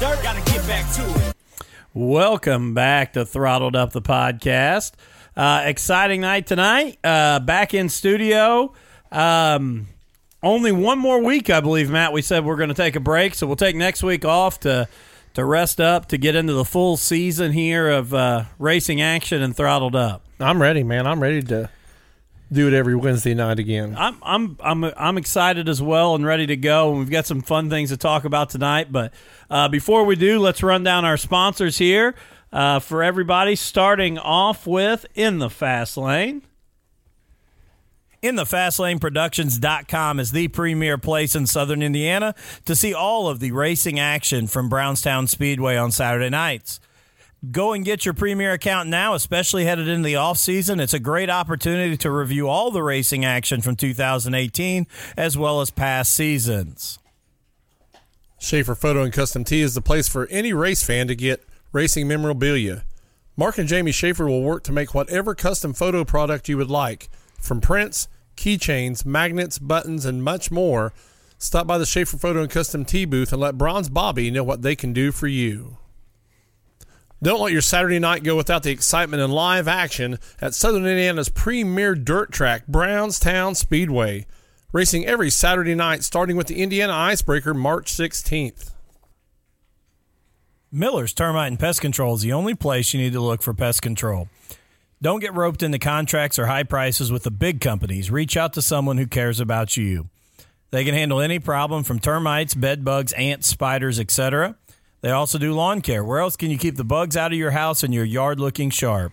dirt. Gotta get back to it. Welcome back to Throttled Up the podcast. Uh, exciting night tonight. Uh, back in studio. Um, only one more week, I believe, Matt. We said we're going to take a break, so we'll take next week off to to rest up to get into the full season here of uh, racing action and throttled up. I'm ready, man. I'm ready to do it every Wednesday night again. I'm I'm I'm I'm excited as well and ready to go. And we've got some fun things to talk about tonight. But uh, before we do, let's run down our sponsors here uh, for everybody. Starting off with in the fast lane. In the FastLaneProductions.com is the premier place in southern Indiana to see all of the racing action from Brownstown Speedway on Saturday nights. Go and get your premier account now, especially headed into the off season. It's a great opportunity to review all the racing action from 2018 as well as past seasons. Schaefer Photo and Custom Tee is the place for any race fan to get racing memorabilia. Mark and Jamie Schaefer will work to make whatever custom photo product you would like, from prints, keychains, magnets, buttons, and much more. Stop by the Schaefer Photo and Custom Tee booth and let Bronze Bobby know what they can do for you. Don't let your Saturday night go without the excitement and live action at Southern Indiana's premier dirt track, Brownstown Speedway. Racing every Saturday night, starting with the Indiana Icebreaker March 16th. Miller's Termite and Pest Control is the only place you need to look for pest control. Don't get roped into contracts or high prices with the big companies. Reach out to someone who cares about you. They can handle any problem from termites, bed bugs, ants, spiders, etc. They also do lawn care. Where else can you keep the bugs out of your house and your yard looking sharp?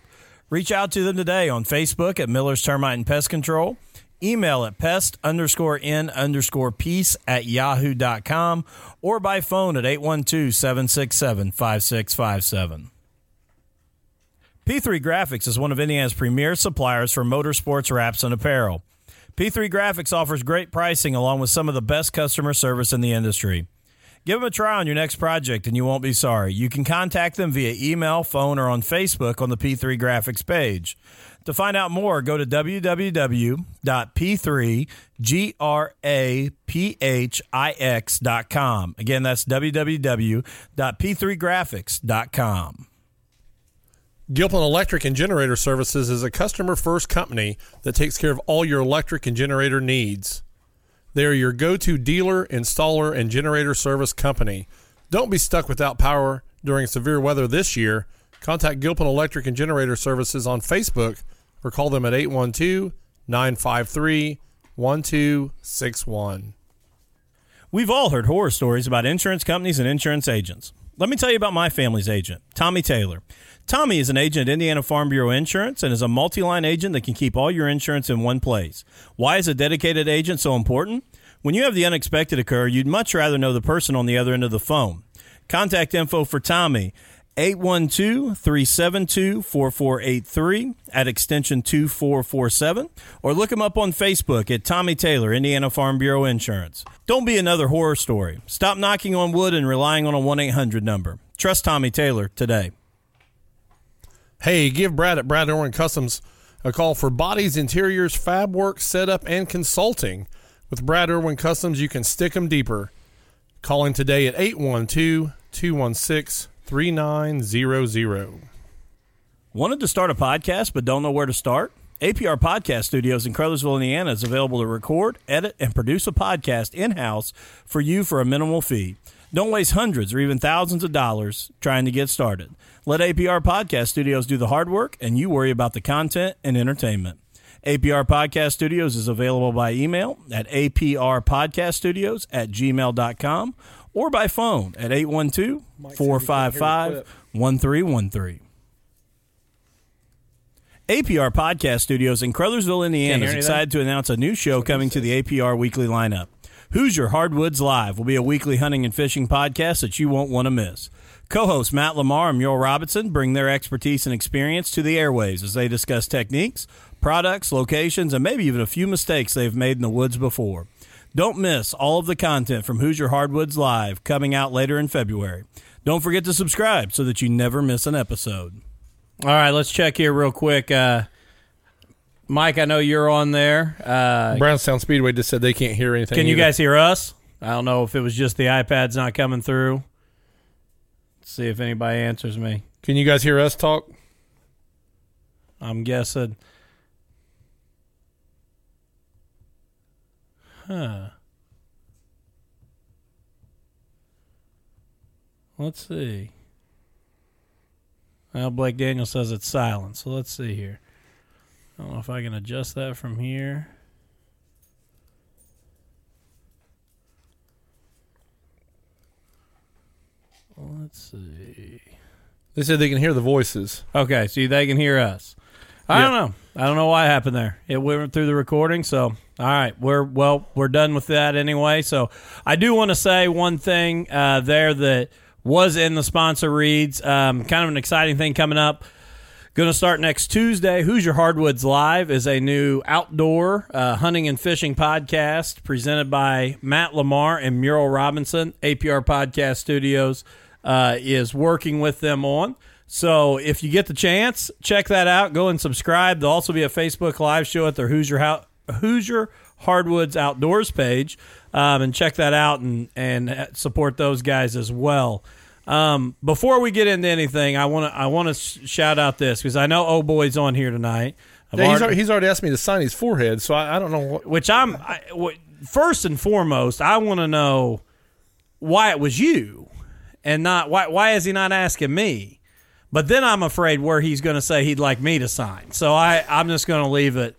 Reach out to them today on Facebook at Miller's Termite and Pest Control. Email at pest underscore n underscore peace at yahoo.com or by phone at 812 767 5657. P3 Graphics is one of Indiana's premier suppliers for motorsports wraps and apparel. P3 Graphics offers great pricing along with some of the best customer service in the industry. Give them a try on your next project and you won't be sorry. You can contact them via email, phone, or on Facebook on the P3 Graphics page. To find out more, go to www.p3graphics.com. Again, that's www.p3graphics.com. Gilpin Electric and Generator Services is a customer first company that takes care of all your electric and generator needs. They are your go to dealer, installer, and generator service company. Don't be stuck without power during severe weather this year. Contact Gilpin Electric and Generator Services on Facebook or call them at 812 953 1261. We've all heard horror stories about insurance companies and insurance agents. Let me tell you about my family's agent, Tommy Taylor. Tommy is an agent at Indiana Farm Bureau Insurance and is a multi line agent that can keep all your insurance in one place. Why is a dedicated agent so important? When you have the unexpected occur, you'd much rather know the person on the other end of the phone. Contact info for Tommy 812 372 4483 at extension 2447 or look him up on Facebook at Tommy Taylor, Indiana Farm Bureau Insurance. Don't be another horror story. Stop knocking on wood and relying on a 1 800 number. Trust Tommy Taylor today. Hey, give Brad at Brad Irwin Customs a call for bodies, interiors, fab work, setup, and consulting. With Brad Irwin Customs, you can stick them deeper. Calling today at 812 216 3900. Wanted to start a podcast but don't know where to start? APR Podcast Studios in Crothersville, Indiana is available to record, edit, and produce a podcast in house for you for a minimal fee. Don't waste hundreds or even thousands of dollars trying to get started. Let APR Podcast Studios do the hard work and you worry about the content and entertainment. APR Podcast Studios is available by email at aprpodcaststudios at gmail.com or by phone at 812 455 1313. APR Podcast Studios in Crothersville, Indiana is excited to announce a new show coming to the APR weekly lineup. Hoosier Hardwoods Live will be a weekly hunting and fishing podcast that you won't want to miss. Co-hosts Matt Lamar and Muriel Robinson bring their expertise and experience to the airwaves as they discuss techniques, products, locations, and maybe even a few mistakes they've made in the woods before. Don't miss all of the content from Hoosier Hardwoods Live coming out later in February. Don't forget to subscribe so that you never miss an episode. All right, let's check here real quick. Uh, Mike, I know you're on there. Uh, Brownstown Speedway just said they can't hear anything. can you either. guys hear us? I don't know if it was just the iPads not coming through. See if anybody answers me. Can you guys hear us talk? I'm guessing. Huh. Let's see. Well, Blake Daniel says it's silent, so let's see here. I don't know if I can adjust that from here. Let's see. They said they can hear the voices. Okay, so they can hear us. I Yeah. don't know. I don't know what happened there. It went through the recording, so all right, we're well, we're done with that anyway. So I do want to say one thing uh, there that was in the sponsor reads. Um, kind of an exciting thing coming up. Going to start next Tuesday. Hoosier Hardwoods Live is a new outdoor uh, hunting and fishing podcast presented by Matt Lamar and Muriel Robinson. APR Podcast Studios uh, is working with them on. So if you get the chance, check that out. Go and subscribe. There'll also be a Facebook live show at their Hoosier Hoosier Hardwoods Outdoors page, um, and check that out and and support those guys as well. Um, before we get into anything, I want to I want to sh- shout out this because I know Oh Boy's on here tonight. Yeah, he's, already- already, he's already asked me to sign his forehead, so I, I don't know what. which I'm I, what, first and foremost, I want to know why it was you and not why why is he not asking me? But then I'm afraid where he's going to say he'd like me to sign. So I I'm just going to leave it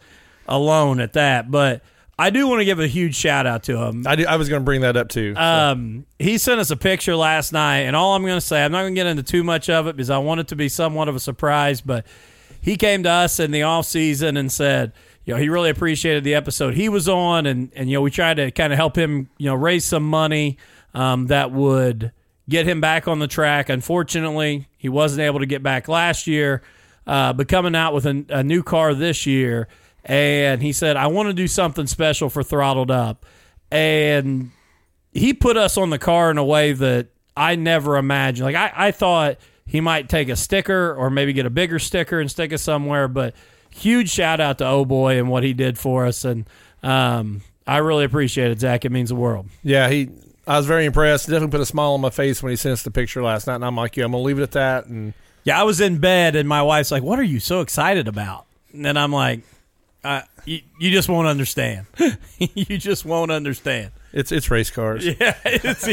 alone at that. But I do want to give a huge shout out to him. I, do, I was going to bring that up too. Um, he sent us a picture last night, and all I'm going to say, I'm not going to get into too much of it because I want it to be somewhat of a surprise. But he came to us in the off season and said, you know, he really appreciated the episode he was on, and and you know, we tried to kind of help him, you know, raise some money um, that would get him back on the track. Unfortunately, he wasn't able to get back last year, uh, but coming out with a, a new car this year. And he said, I want to do something special for Throttled Up. And he put us on the car in a way that I never imagined. Like I, I thought he might take a sticker or maybe get a bigger sticker and stick it somewhere. But huge shout out to Oh Boy and what he did for us, and um, I really appreciate it, Zach. It means the world. yeah, he. I was very impressed. Definitely put a smile on my face when he sent us the picture last night, and I'm like, yeah, I'm going to leave it at that. And Yeah, I was in bed and my wife's like, "What are you so excited about?" And then I'm like, uh, you, "You just won't understand. you just won't understand." it's it's race cars. Yeah, it's,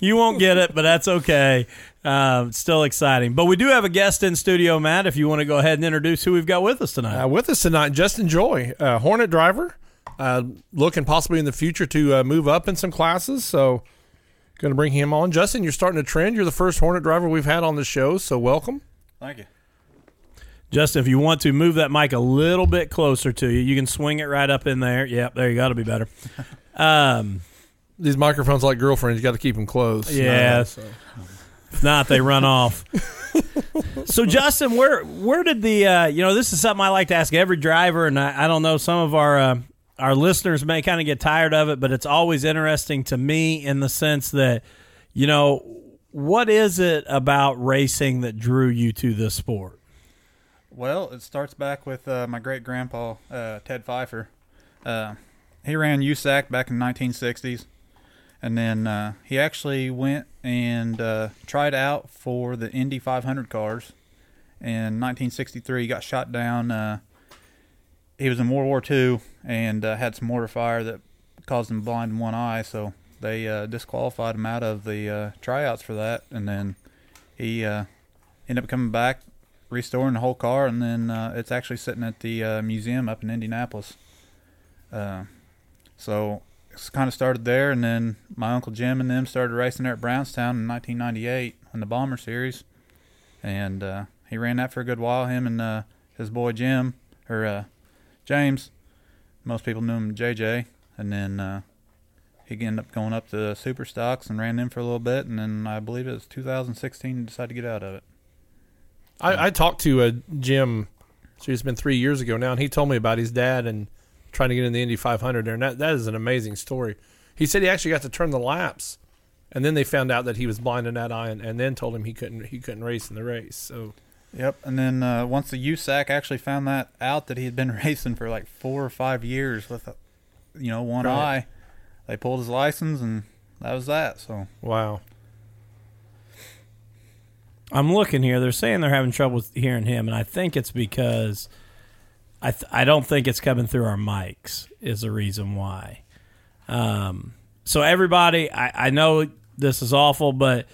you won't get it, but that's okay. Um, still exciting. But we do have a guest in studio, Matt. If you want to go ahead and introduce who we've got with us tonight. Uh, with us tonight, Justin Joy, uh, Hornet driver, uh, looking possibly in the future to uh, move up in some classes. So, going to bring him on. Justin, you're starting a trend. You're the first Hornet driver we've had on the show, so welcome. Thank you. Justin, if you want to move that mic a little bit closer to you, you can swing it right up in there. Yep, there you go. It'll be better. Um, These microphones like girlfriends, you got to keep them close. Yeah. Uh, so. if not, they run off. so, Justin, where where did the uh, you know this is something I like to ask every driver, and I, I don't know some of our uh, our listeners may kind of get tired of it, but it's always interesting to me in the sense that you know what is it about racing that drew you to this sport? Well, it starts back with uh, my great grandpa, uh, Ted Pfeiffer. Uh, he ran USAC back in the 1960s. And then uh, he actually went and uh, tried out for the Indy 500 cars. In 1963, he got shot down. He was in World War II and uh, had some mortar fire that caused him blind in one eye. So they uh, disqualified him out of the uh, tryouts for that. And then he uh, ended up coming back restoring the whole car, and then uh, it's actually sitting at the uh, museum up in Indianapolis. So it's kind of started there, and then my uncle Jim and them started racing there at Brownstown in 1998 in the Bomber Series, and he ran that for a good while. Him and his boy Jim or James, most people knew him JJ, and then uh, he ended up going up to super stocks and ran them for a little bit, and then I believe it was 2016 he decided to get out of it. I, I talked to a Jim. So it's been three years ago now, and he told me about his dad and trying to get in the Indy 500 there, and that, that is an amazing story. He said he actually got to turn the laps, and then they found out that he was blind in that eye, and, and then told him he couldn't he couldn't race in the race. So Yep, and then uh, once the USAC actually found that out that he had been racing for like four or five years with, a, you know, one Right. eye, they pulled his license, and that was that. So wow, I'm looking here. They're saying they're having trouble hearing him, and I think it's because I th- I don't think it's coming through our mics is the reason why. Um, so everybody, I, I know this is awful, but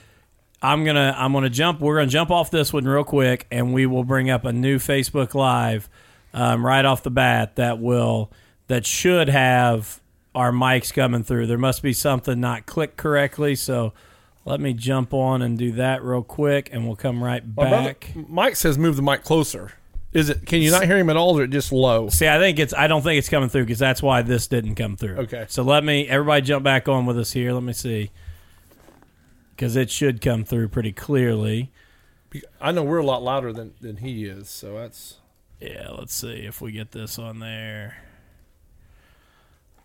I'm gonna I'm gonna jump. We're gonna jump off this one real quick, and we will bring up a new Facebook Live um, right off the bat that will that should have our mics coming through. There must be something not clicked correctly, so let me jump on and do that real quick, and we'll come right My brother- back. Mike says move the mic closer. Is it? Can you not hear him at all, or it just low? See, I think it's. I don't think it's coming through because that's why this didn't come through. Okay. So let me. Everybody jump back on with us here. Let me see. Because it should come through pretty clearly. I know we're a lot louder than than he is, so that's Yeah. Let's see if we get this on there.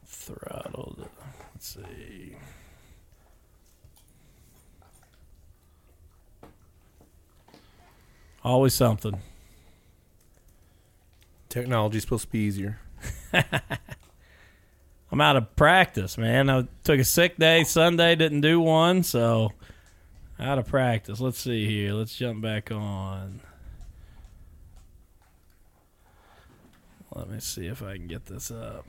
Throttled. Let's see. Always something. technology's supposed to be easier. I'm out of practice, man. I took a sick day Sunday, didn't do one, so out of practice. Let's see here. Let's jump back on. Let me see if I can get this up.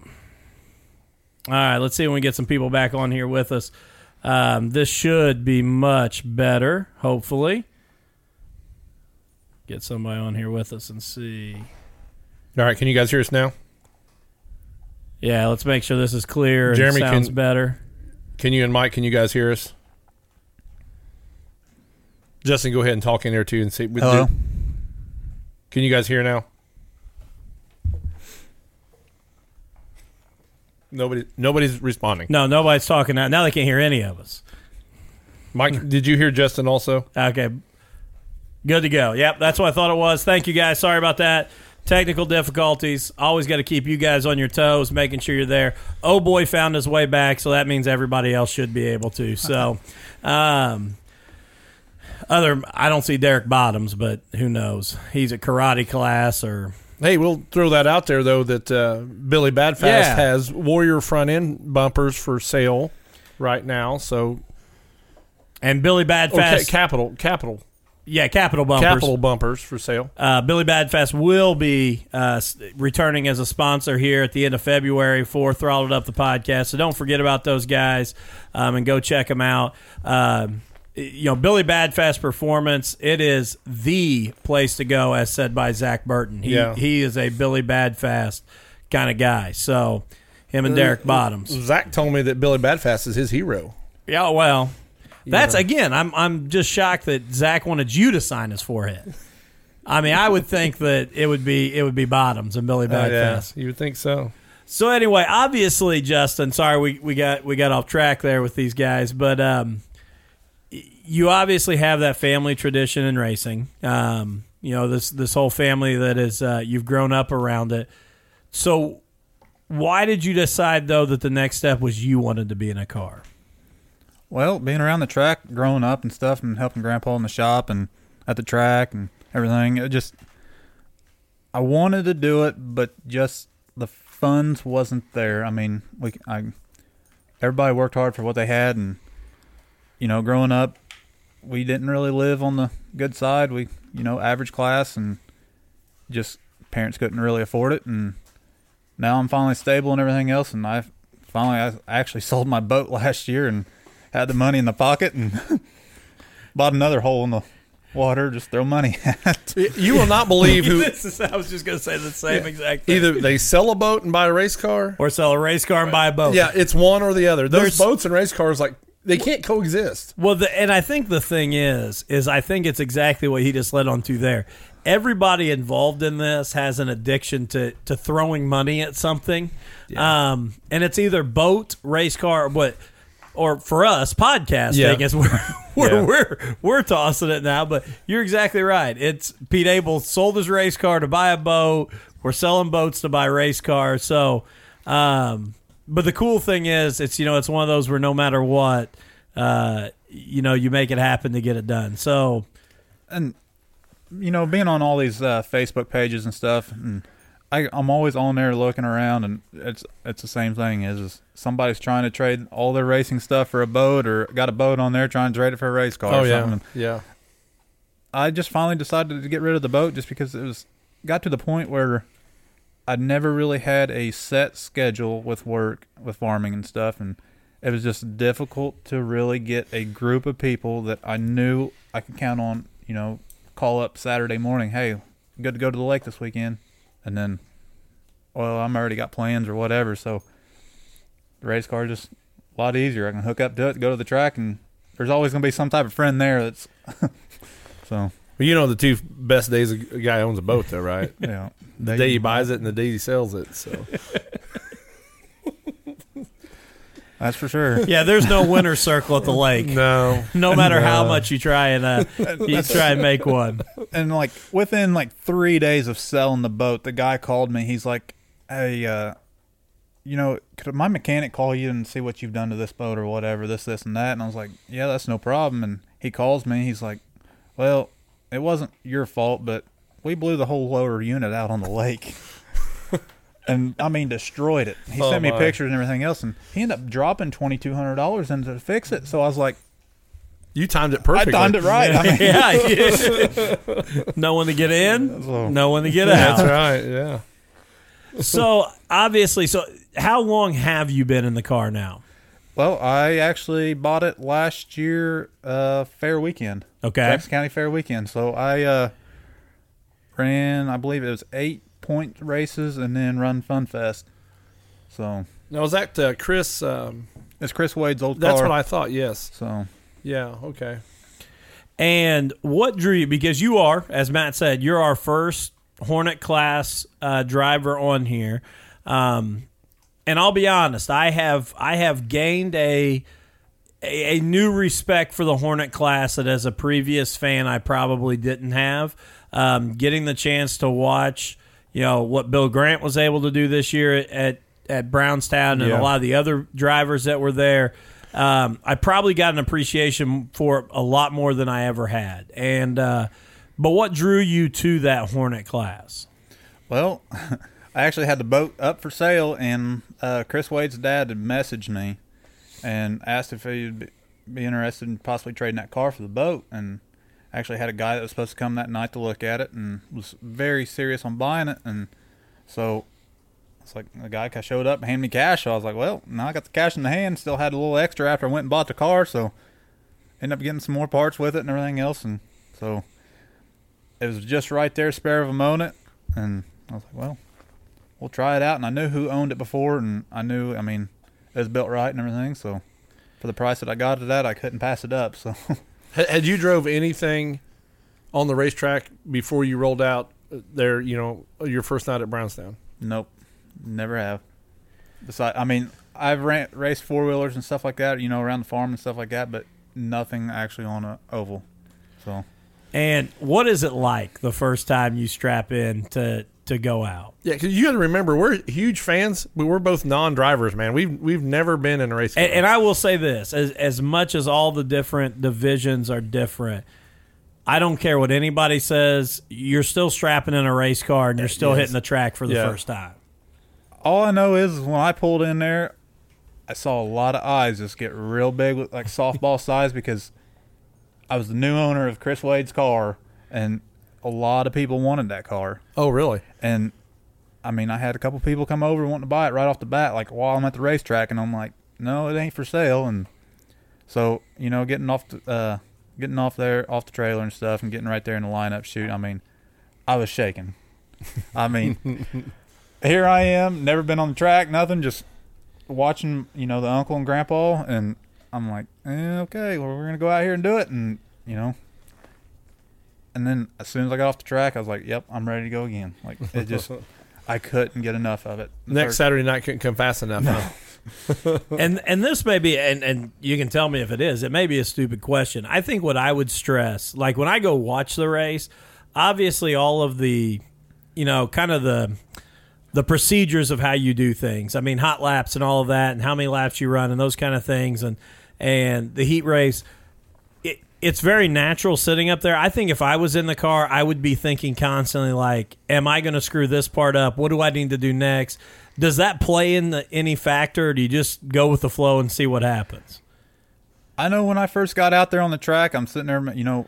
All right, let's see when we get some people back on here with us. Um, this should be much better, hopefully. Get somebody on here with us and see. All right, can you guys hear us now? Yeah, let's make sure this is clear. Jeremy, and sounds can- better. Can you and Mike? Can you guys hear us? Justin, go ahead and talk in there too, and see. we Hello? do- Can you guys hear now? Nobody, nobody's responding. No, nobody's talking now. Now they can't hear any of us. Mike, did you hear Justin also? Okay. Good to go. Yep, that's what I thought it was. Thank you guys. Sorry about that. Technical difficulties. Always got to keep you guys on your toes, making sure you're there. Oh boy found his way back, so that means everybody else should be able to. So, um, other I don't see Derek Bottoms, but who knows? He's a karate class or Hey, we'll throw that out there though that uh, Billy Badfast Yeah. has Warrior front end bumpers for sale right now. So and Billy or ca- Badfast. capital capital yeah, Capital Bumpers. capital bumpers for sale. Uh, Billy Badfast will be uh, returning as a sponsor here at the end of February for Throttled Up the podcast. So don't forget about those guys um, and go check them out. Um, you know, Billy Badfast Performance, it is the place to go, as said by Zach Burton. He, Yeah. he is a Billy Badfast kind of guy. So him and Derek Bottoms. Zach told me that Billy Badfast is his hero. Yeah, well, that's again. I'm I'm just shocked that Zach wanted you to sign his forehead. I mean, I would think that it would be it would be Bottoms and Billy Uh, Badfast. you would think so. So anyway, obviously, Justin. Sorry, we, we got we got off track there with these guys, but um, you obviously have that family tradition in racing. Um, you know this this whole family that is uh, you've grown up around it. So, why did you decide though that the next step was you wanted to be in a car? Well, being around the track, growing up and stuff, and helping Grandpa in the shop and at the track and everything, it just I wanted to do it, but just the funds wasn't there. I mean, we I everybody worked hard for what they had, and you know, growing up, we didn't really live on the good side. We, you know, average class, and just parents couldn't really afford it. And now I'm finally stable and everything else, and I finally I actually sold my boat last year and had the money in the pocket and bought another hole in the water. Just throw money at. You will not believe who This is- I was just going to say the same exact thing. either they sell a boat and buy a race car. or sell a race car and buy a boat. Yeah, it's one or the other. Those There's- boats and race cars like they can't coexist. Well, the, and I think the thing is, is I think it's exactly what he just led on to there. everybody involved in this has an addiction to to throwing money at something, um, and it's either boat, race car, but or for us podcasting Yeah. is where where Yeah. we're we're tossing it now. But you're exactly right. It's Pete Abel sold his race car to buy a boat. We're selling boats to buy race cars. So, um, but the cool thing is, it's you know, it's one of those where no matter what, uh, you know, you make it happen to get it done. So, and you know, being on all these uh, Facebook pages and stuff, and I, I'm always on there looking around, and it's it's the same thing. Is, somebody's trying to trade all their racing stuff for a boat, or got a boat on there trying to trade it for a race car. Oh or yeah, something. yeah. I just finally decided to get rid of the boat just because it was got to the point where I never really had a set schedule with work, with farming and stuff, and it was just difficult to really get a group of people that I knew I could count on. You know, call up Saturday morning, hey, good to go to the lake this weekend, and then, well, I'm already got plans or whatever, so the race car just a lot easier. I can hook up to it, go to the track, and there's always going to be some type of friend there that's so Well, you know the two best days a guy owns a boat, though, right? yeah. the day he buys it and the day he sells it. So That's for sure. yeah, there's no winner's circle at the lake. no, No matter how much you try and uh, you try and make one. and like within like three days of selling the boat, the guy called me. He's like, "Hey, uh, you know, could my mechanic call you and see what you've done to this boat or whatever, this, this, and that?" And I was like, "Yeah, that's no problem." And he calls me. He's like, "Well, it wasn't your fault, but we blew the whole lower unit out on the lake." And I mean, destroyed it. He Oh, sent me my. pictures and everything else, and he ended up dropping twenty two hundred dollars into to fix it. So I was like, you timed it perfectly. I timed it right. I mean, Yeah, yeah. no one to get in, So- no one to get out. That's right. Yeah. So obviously, so how long have you been in the car now? Well, I actually bought it last year, uh, fair weekend. Okay. Jackson County Fair weekend. So I uh, ran, I believe it was eight point races and then run Fun Fest. So Now was that uh, Chris? Um, it's Chris Wade's old car. that's car. what I thought. Yes. so Yeah. Okay. And what drew you? Because you are, as Matt said, you're our first Hornet class uh, driver on here. Um, and I'll be honest, I have I have gained a, a a new respect for the Hornet class that as a previous fan I probably didn't have. Um, getting the chance to watch, you know, what Bill Grant was able to do this year at at Brownstown and Yeah. a lot of the other drivers that were there. Um, I probably got an appreciation for it a lot more than I ever had. And uh, but what drew you to that Hornet class? well, I actually had the boat up for sale, and uh, Chris Wade's dad had messaged me and asked if he'd be- be interested in possibly trading that car for the boat, and actually had a guy that was supposed to come that night to look at it, and was very serious on buying it, and so it's like the guy showed up and handed me cash. So I was like, well, now I got the cash in the hand. Still had a little extra after I went and bought the car, so ended up getting some more parts with it and everything else, and so it was just right there, spare of a moment, and I was like, well, we'll try it out. And I knew who owned it before, and I knew, I mean, it was built right and everything. So for the price that I got it at, I couldn't pass it up. So Had, had you drove anything on the racetrack before you rolled out there? You know, your first night at Brownstown. nope, never have. Besides, I mean, I've ran, raced four wheelers and stuff like that, you know, around the farm and stuff like that, but nothing actually on a oval. So And what is it like the first time you strap in to to go out? Yeah, because you got to remember we're huge fans, but we're both non-drivers, man. We've we've never been in a race. And, car. and I will say this: as as much as all the different divisions are different, I don't care what anybody says. You're still strapping in a race car, and you're still Yes. hitting the track for the Yeah. first time. all I know is when I pulled in there, I saw a lot of eyes just get real big, with like softball size, because I was the new owner of Chris Wade's car, and a lot of people wanted that car. oh, really? And I mean, I had a couple people come over wanting to buy it right off the bat, like while I'm at the racetrack, and I'm like, no, it ain't for sale. And so, you know, getting off the, uh, getting off there, off the trailer and stuff, and getting right there in the lineup shoot. I mean, I was shaking. I mean, here I am, never been on the track, nothing, just watching, you know, the uncle and grandpa, and I'm like, eh, okay, well, we're gonna go out here and do it, and you know, and then as soon as I got off the track, I was like, "Yep, I'm ready to go again." Like it just, I couldn't get enough of it. The Next first- Saturday night couldn't come fast enough. huh? and and this may be and and you can tell me if it is it may be a stupid question i think what i would stress like when i go watch the race obviously all of the you know kind of the the procedures of how you do things i mean hot laps and all of that and how many laps you run and those kind of things and and the heat race it, it's very natural sitting up there. I think if I was in the car, I would be thinking constantly like, "Am I going to screw this part up? What do I need to do next?" Does that play in the, any factor, or do you just go with the flow and see what happens? I know when I first got out there on the track, I'm sitting there, you know,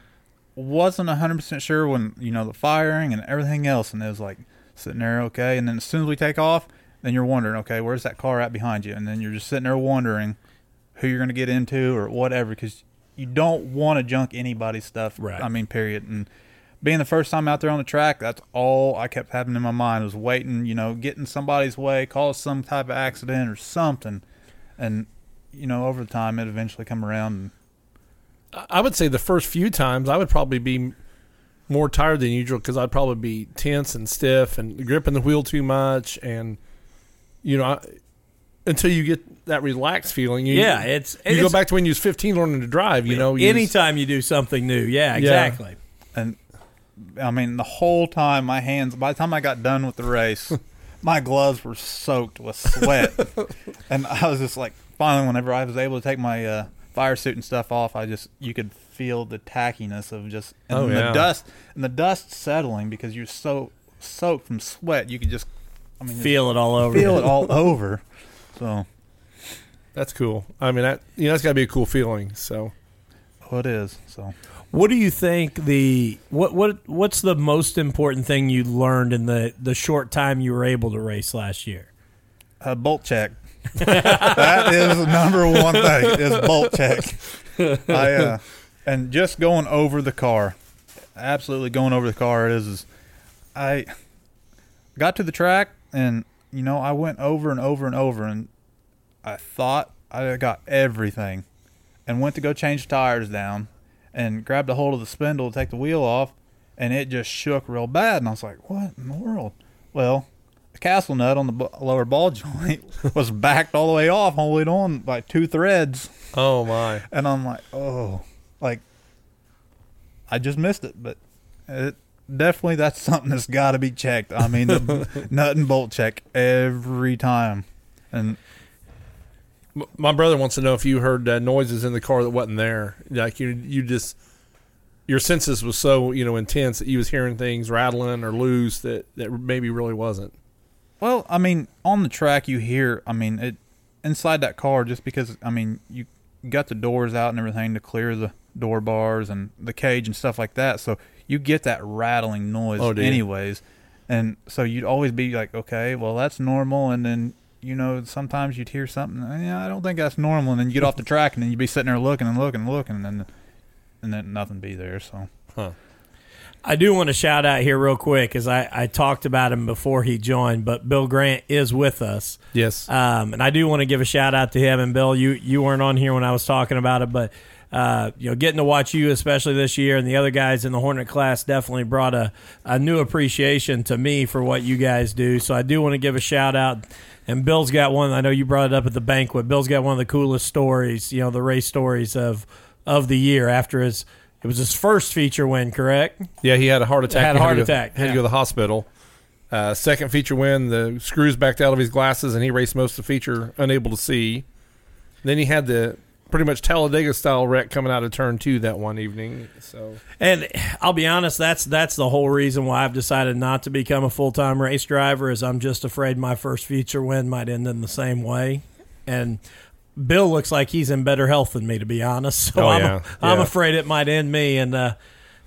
wasn't 100% sure when, you know, the firing and everything else. And it was like sitting there, okay. And then as soon as we take off, then you're wondering, okay, where's that car at behind you? And then you're just sitting there wondering who you're going to get into or whatever because you don't want to junk anybody's stuff. Right. I mean, period. And being the first time out there on the track, that's all I kept having in my mind was waiting, you know, getting somebody's way, cause some type of accident or something. And, you know, over the time, it eventually come around and I would say the first few times I would probably be more tired than usual because I'd probably be tense and stiff and gripping the wheel too much, and you know, I, until you get that relaxed feeling, you, Yeah, it's you go back to when you was 15 learning to drive. You know, you was- Anytime you do something new, yeah, exactly. and I mean the whole time my hands by the time I got done with the race my gloves were soaked with sweat and I was just like finally whenever I was able to take my uh, fire suit and stuff off I just you could feel the tackiness of just and Oh, the yeah. dust and the dust settling because you're so soaked from sweat you could just I mean Feel it all over. feel it all over so that's cool. I mean, that you know, that's got to be a cool feeling. So oh, it is so What do you think the what what what's the most important thing you learned in the the short time you were able to race last year? Uh, bolt check. that is the number one thing is bolt check. I uh, and just going over the car, absolutely going over the car It is, is I got to the track and you know I went over and over and over and I thought I got everything, and went to go change tires down, and grabbed a hold of the spindle to take the wheel off, and it just shook real bad, and I was like, "What in the world?" Well, the castle nut on the b- lower ball joint was backed all the way off, holding on by two threads, oh my, and I'm like, "Oh, like I just missed it," but it definitely that's something that's got to be checked. I mean, the nut and bolt check every time, and my brother wants to know if you heard uh, noises in the car that wasn't there. Like you, you just your senses was so you know intense that you was hearing things rattling or loose that that maybe really wasn't. Well, I mean, on the track you hear, I mean, it inside that car just because I mean, you got the doors out and everything to clear the door bars and the cage and stuff like that. So you get that rattling noise Oh, anyways. And so you'd always be like, okay, well, that's normal and then you know, sometimes you'd hear something, yeah, I don't think that's normal, and then you get off the track, and then you'd be sitting there looking and looking and looking, and then, and then nothing be there. So I do want to shout out here real quick as I, I talked about him before he joined, but Bill Grant is with us. Yes, Um, and I do want to give a shout out to him and Bill. You you weren't on here when I was talking about it, but uh, you know, getting to watch you, especially this year, and the other guys in the Hornet class, definitely brought a, a new appreciation to me for what you guys do. So I do want to give a shout out. And Bill's got one. I know you brought it up at the banquet. Bill's got one of the coolest stories. You know, the race stories of of the year after his. It was his first feature win, correct? yeah, he had a heart attack. Had a He heart to go- attack, Had to go to the hospital. Uh, second feature win, the screws backed out of his glasses, and he raced most of the feature unable to see. Then he had the pretty much Talladega style wreck coming out of turn two that one evening. So And I'll be honest, that's that's the whole reason why I've decided not to become a full time race driver. Is I'm just afraid my first feature win might end in the same way. And Bill looks like he's in better health than me, to be honest. So Oh, I'm, yeah. I'm Yeah. afraid it might end me. And uh,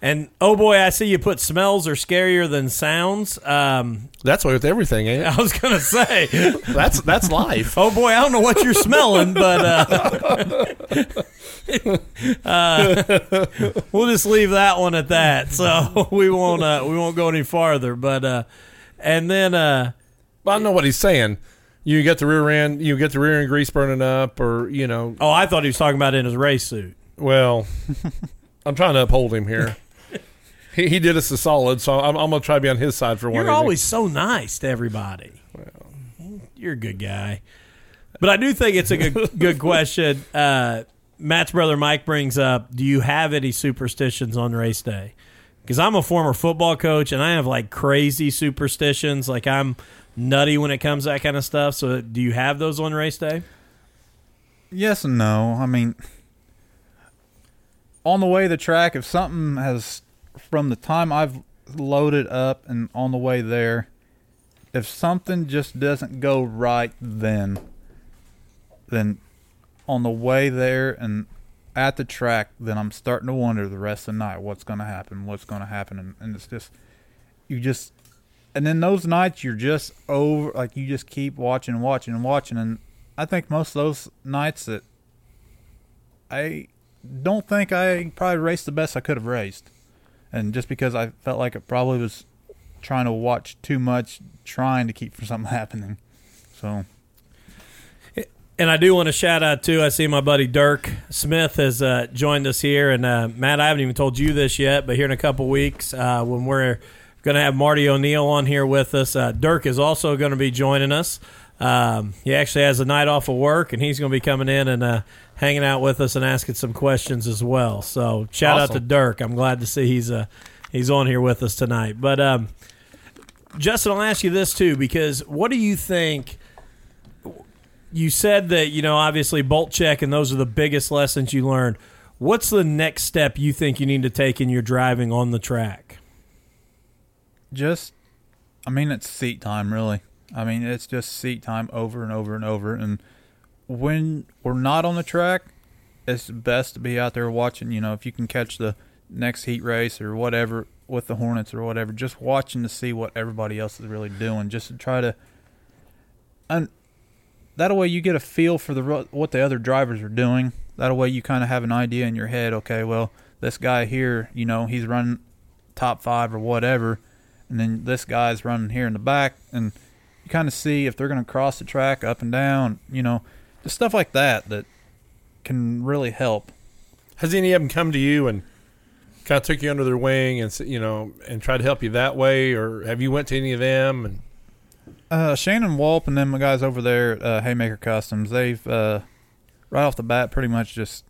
and oh boy, I see you put smells are scarier than sounds. Um, that's way with everything, ain't it? I was gonna say. That's that's life. oh boy, I don't know what you're smelling, but uh, uh, we'll just leave that one at that. So we won't uh, we won't go any farther. But uh, and then uh, I know what he's saying. You get the rear end, you get the rear end grease burning up, or you know, oh, I thought he was talking about in his race suit. well, I'm trying to uphold him here. He, he did us a solid, so I'm, I'm gonna try to be on his side for one. You're evening. always so nice to everybody. Well, You're a good guy. But I do think it's a good good question. Uh, Matt's brother Mike brings up, do you have any superstitions on race day? Because I'm a former football coach and I have like crazy superstitions. Like I'm nutty when it comes to that kind of stuff. So do you have those on race day? Yes and no. I mean, on the way to the track, if something has, from the time I've loaded up and on the way there, if something just doesn't go right then, then on the way there and at the track, then I'm starting to wonder the rest of the night what's going to happen, what's going to happen. And, and it's just, you just, and then those nights you're just over, like you just keep watching and watching and watching. And I think most of those nights that I don't think I probably raced the best I could have raced. And just because I felt like it probably was trying to watch too much, trying to keep from something happening. So And I do want to shout out too. I see my buddy Dirk Smith has uh, joined us here, and uh, Matt, I haven't even told you this yet, but here in a couple weeks, uh, when we're going to have Marty O'Neill on here with us, uh, Dirk is also going to be joining us. Um, he actually has a night off of work, and he's going to be coming in and uh, hanging out with us and asking some questions as well. So shout out to Dirk. I'm glad to see he's uh, he's on here with us tonight. But um, Justin, I'll ask you this too, because what do you think? you said that you know obviously bolt check and those are the biggest lessons you learned what's the next step you think you need to take in your driving on the track just, I mean, it's seat time, really. I mean, it's just seat time over and over and over. And when we're not on the track, it's best to be out there watching. You know, if you can catch the next heat race or whatever with the Hornets or whatever, just watching to see what everybody else is really doing, just to try to. And that way you get a feel for the what the other drivers are doing. That way you kind of have an idea in your head. Okay, well, this guy here, you know, he's running top five or whatever, and then this guy's running here in the back, and you kind of see if they're going to cross the track up and down. You know, stuff like that that can really help. Has any of them come to you and kind of took you under their wing and you know and tried to help you that way, or have you went to any of them? And Uh, Shannon Walp and them the guys over there at uh, Haymaker Customs, they've uh, right off the bat pretty much just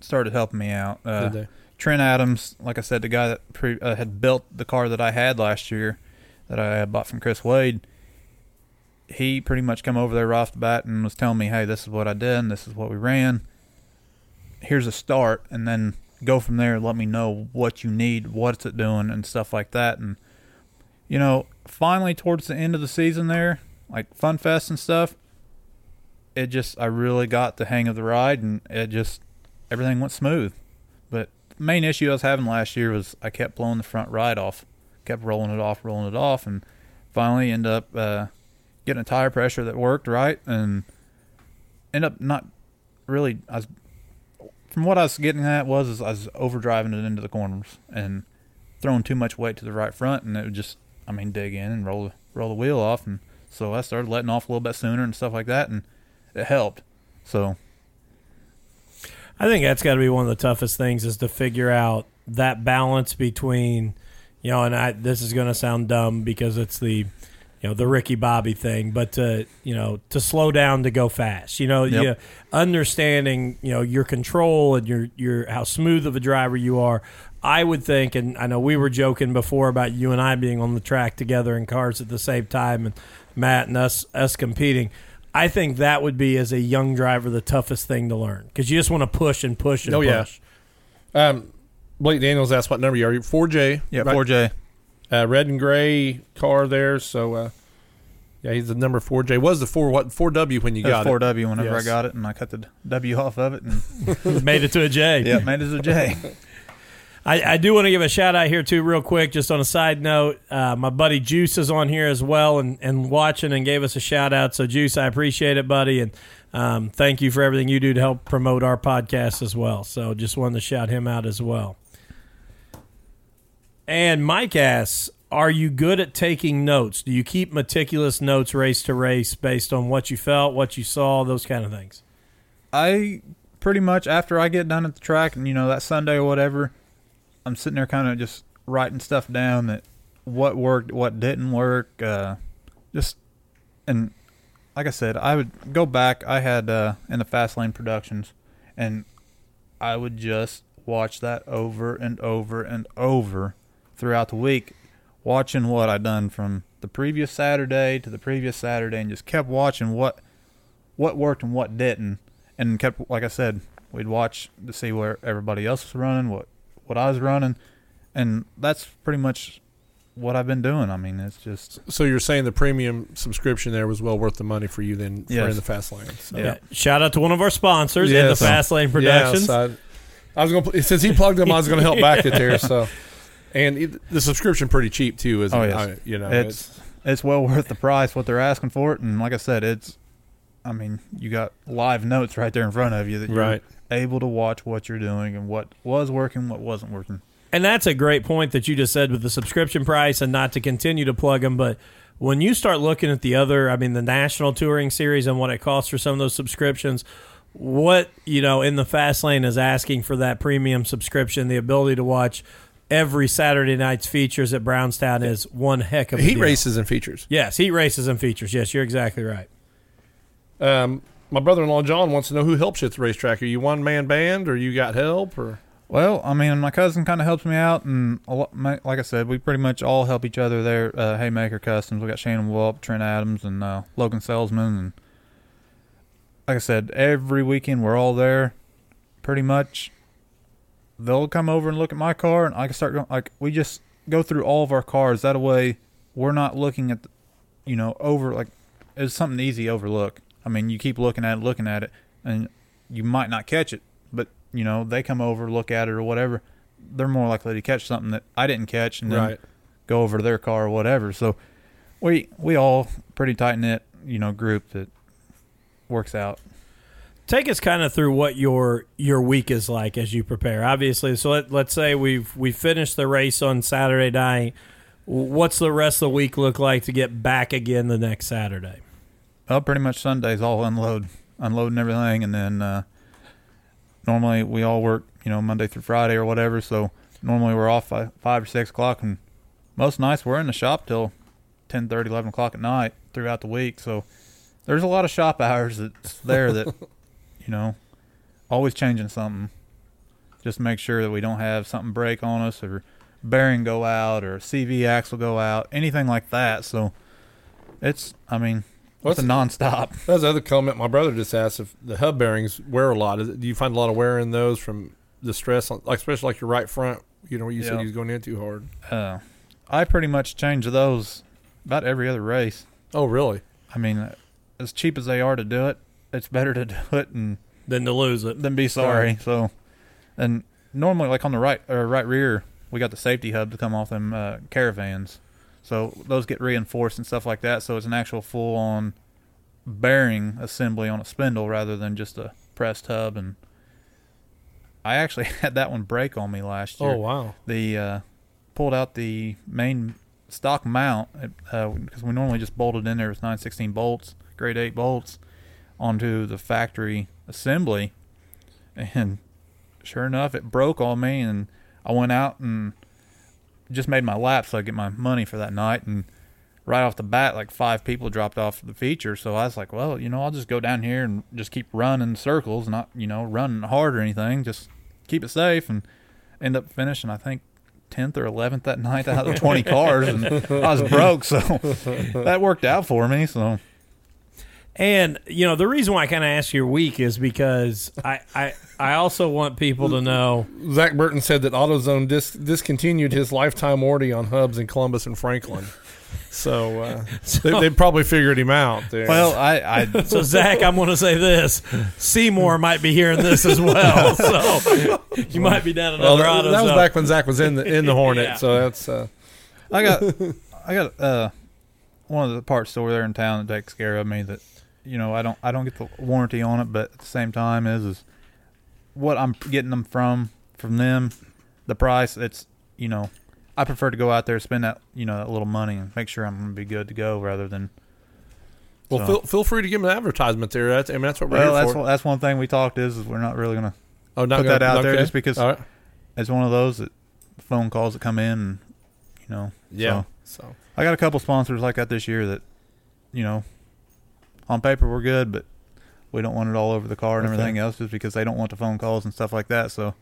started helping me out. Uh? Trent Adams, like I said, the guy that pre- uh, had built the car that I had last year, that I had bought from Chris Wade, he pretty much come over there right off the bat and was telling me, "Hey, this is what I did, and this is what we ran. Here's a start, and then go from there. Let me know what you need, what's it doing, and stuff like that." And you know, finally towards the end of the season, there, like Fun Fest and stuff, it just I really got the hang of the ride, and it just everything went smooth. But the main issue I was having last year was I kept blowing the front right off, kept rolling it off, rolling it off, and finally end up uh, getting a tire pressure that worked right, and end up not really. I was from what I was getting at was is I was overdriving it into the corners and throwing too much weight to the right front, and it would just I mean dig in and roll roll the wheel off, and so I started letting off a little bit sooner and stuff like that, and it helped. So i think that's got to be one of the toughest things is to figure out that balance between you know and i this is going to sound dumb because it's the you know the ricky bobby thing but to you know to slow down to go fast you know Yep. you understanding you know your control and your your how smooth of a driver you are i would think and i know we were joking before about you and i being on the track together in cars at the same time and matt and us us competing i think that would be as a young driver the toughest thing to learn because you just want to push and push and Oh, push yeah. Um, Blake Daniels asked what number you are. Four J. yeah, four J. uh, red and gray car there. So uh, yeah, he's the number four J. Was the four what four W when you got four it? W whenever Yes. I got it, and I cut the W off of it, and made it to a j yeah, made it to a J. I, I do want to give a shout out here too, real quick, just on a side note. Uh, my buddy Juice is on here as well and, and watching and gave us a shout out. So Juice, I appreciate it, buddy, and um, thank you for everything you do to help promote our podcast as well. So just wanted to shout him out as well. And Mike asks, "Are you good at taking notes? Do you keep meticulous notes race to race based on what you felt, what you saw, those kind of things?" I pretty much after I get done at the track, and you know that Sunday or whatever, I'm sitting there kind of just writing stuff down that what worked, what didn't work. Uh, just and like I said, I would go back. I had uh, in the Fast Lane Productions, and I would just watch that over and over and over throughout the week, watching what I done from the previous Saturday to the previous Saturday, and just kept watching what what worked and what didn't, and kept like I said, we'd watch to see where everybody else was running, what what I was running, and that's pretty much what I've been doing. I mean, it's just So you're saying the premium subscription there was well worth the money for you then for Yes. in the fast lane. So. Yeah. Yeah. Shout out to one of our sponsors in the Fast Lane Productions. Yes, I, I was going to since he plugged them, I was going to help back it there. So, and it, the subscription pretty cheap too, isn't Oh, it? yes. I- you know, it's it's well worth the price what they're asking for it, and like I said, it's. I mean, you got live notes right there in front of you that you're right. able to watch what you're doing and what was working, what wasn't working. And that's a great point that you just said with the subscription price and not to continue to plug them. But when you start looking at the other, I mean, the national touring series and what it costs for some of those subscriptions, what, you know, in the fast lane is asking for that premium subscription, the ability to watch every Saturday night's features at Brownstown is one heck of a Heat deal. races and features. Yes, heat races and features. Yes, you're exactly right. Um, my brother-in-law John wants to know who helps you at the racetrack. Are you one man band or you got help or? Well, I mean, my cousin kind of helps me out, and a lot, my, like I said, we pretty much all help each other there. Uh, Haymaker Customs, we got Shannon Wulp, Trent Adams, and uh, Logan Salesman, and like I said, every weekend we're all there. Pretty much, they'll come over and look at my car, and I can start going. Like we just go through all of our cars. That way, we're not looking at, the, you know, over like it's something easy to overlook. I mean, you keep looking at it, looking at it, and you might not catch it, but you know they come over, look at it or whatever. They're more likely to catch something that I didn't catch, and then Right. go over to their car or whatever. So we we all pretty tight knit, you know, group that works out. Take us kind of through what your your week is like as you prepare. Obviously, so let, let's say we've we finished the race on Saturday night. What's the rest of the week look like to get back again the next Saturday? Well, pretty much Sundays all unload, unloading everything, and then uh, normally we all work, you know, Monday through Friday or whatever. So normally we're off five, five or six o'clock, and most nights we're in the shop till 10, 11 o'clock at night throughout the week. So there's a lot of shop hours that's there that, you know, always changing something, just make sure that we don't have something break on us or bearing go out or CV axle go out, anything like that. So it's, I mean, What's it's a nonstop. That was the other comment my brother just asked if the hub bearings wear a lot. Is it, do you find a lot of wear in those from the stress, on, like especially like your right front? You know, where you said Yeah. he was going in too hard. Uh, I pretty much change those about every other race. Oh, really? I mean, as cheap as they are to do it, it's better to do it and Than to lose it. than be sorry. So, and normally, like on the right or right rear, we got the safety hub to come off them uh, caravans. So those get reinforced and stuff like that. So it's an actual full on bearing assembly on a spindle rather than just a pressed hub. And I actually had that one break on me last year Oh, wow. the uh, pulled out the main stock mount because we normally just bolted in there with 916 bolts, grade 8 bolts, onto the factory assembly. And sure enough, it broke on me, and I went out and just made my lap so I get my money for that night. And right off the bat, like five people dropped off the feature. So I was like, well, you know, I'll just go down here and just keep running circles, not, you know, running hard or anything, just keep it safe. And end up finishing, I think, 10th or 11th that night out of 20 cars. And I was broke. So that worked out for me. So And you know the reason why I kind of ask your week is because I, I I also want people to know Zach Burton said that AutoZone dis- discontinued his lifetime warranty on hubs in Columbus and Franklin. So, uh, they, they probably figured him out there. Well, I, I So Zach, I'm going to say this: Seymour might be hearing this as well. So you might be down Well, another that, auto. that was back when Zach was in the in the Hornet. Yeah. So that's uh, I got I got uh one of the parts store there in town that takes care of me that you know I don't I don't get the warranty on it but at the same time is is what I'm getting them from from them the price it's you know I prefer to go out there spend that you know that little money and make sure I'm going to be good to go rather than well. So- Feel, feel free to give him an advertisement there. That's I mean that's what we're well here that's for. one, that's one thing we talked is, is we're not really going to oh, not put gonna- that out there okay. just because- right. it's one of those that phone calls that come in, and you know, Yeah. so So I got a couple sponsors like that this year that, you know, on paper we're good, but we don't want it all over the car and Okay. everything else just because they don't want the phone calls and stuff like that. So,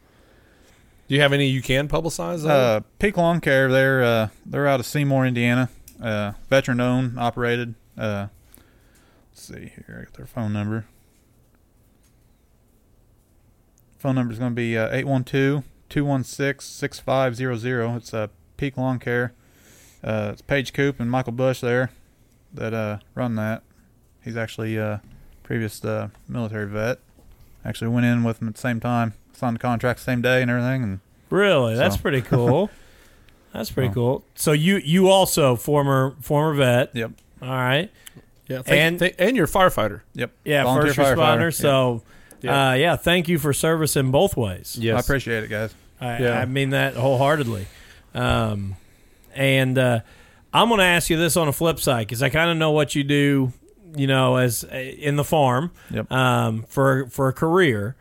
do you have any you can publicize? uh, Peak Lawn Care, they're uh, they're out of Seymour, Indiana, uh, veteran owned, operated. Uh, let's see here, I got their phone number. Phone number is going to be uh, 812 216 6500. It's uh, Peak Lawn Care. Uh, it's Paige Coop and Michael Bush there that uh, run that. He's actually uh, previous uh, military vet. Actually went in with him at the same time, signed the contract the same day and everything. And Really, that's pretty cool. that's pretty So. cool. So you you also former former vet. yep, All right. yeah. Thank, and- and and you're a firefighter. yep. Yeah, Volunteer first responder. firefighter. So Yeah. Uh, yeah, thank you for service in both ways. I appreciate it, guys. I, Yeah. I mean that wholeheartedly. Um, and uh, I'm going to ask you this on a flip side because I kind of know what you do, you know, as uh, in the farm Yep. um, for for a career.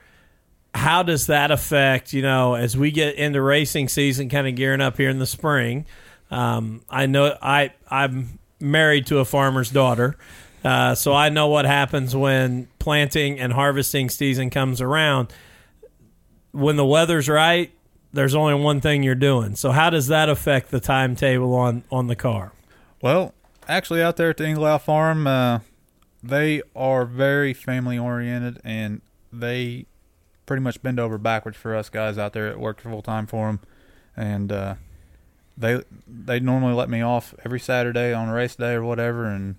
How does that affect, you know, as we get into racing season, kind of gearing up here in the spring? Um, I know I I'm married to a farmer's daughter, uh, so I know what happens when planting and harvesting season comes around. When the weather's right, there's only one thing you're doing. So how does that affect the timetable on on the car? Well, actually, out there at the Inglau Farm, uh, they are very family oriented, and they pretty much bend over backwards for us guys out there that work full time for them. And uh, they they normally let me off every Saturday on race day or whatever. And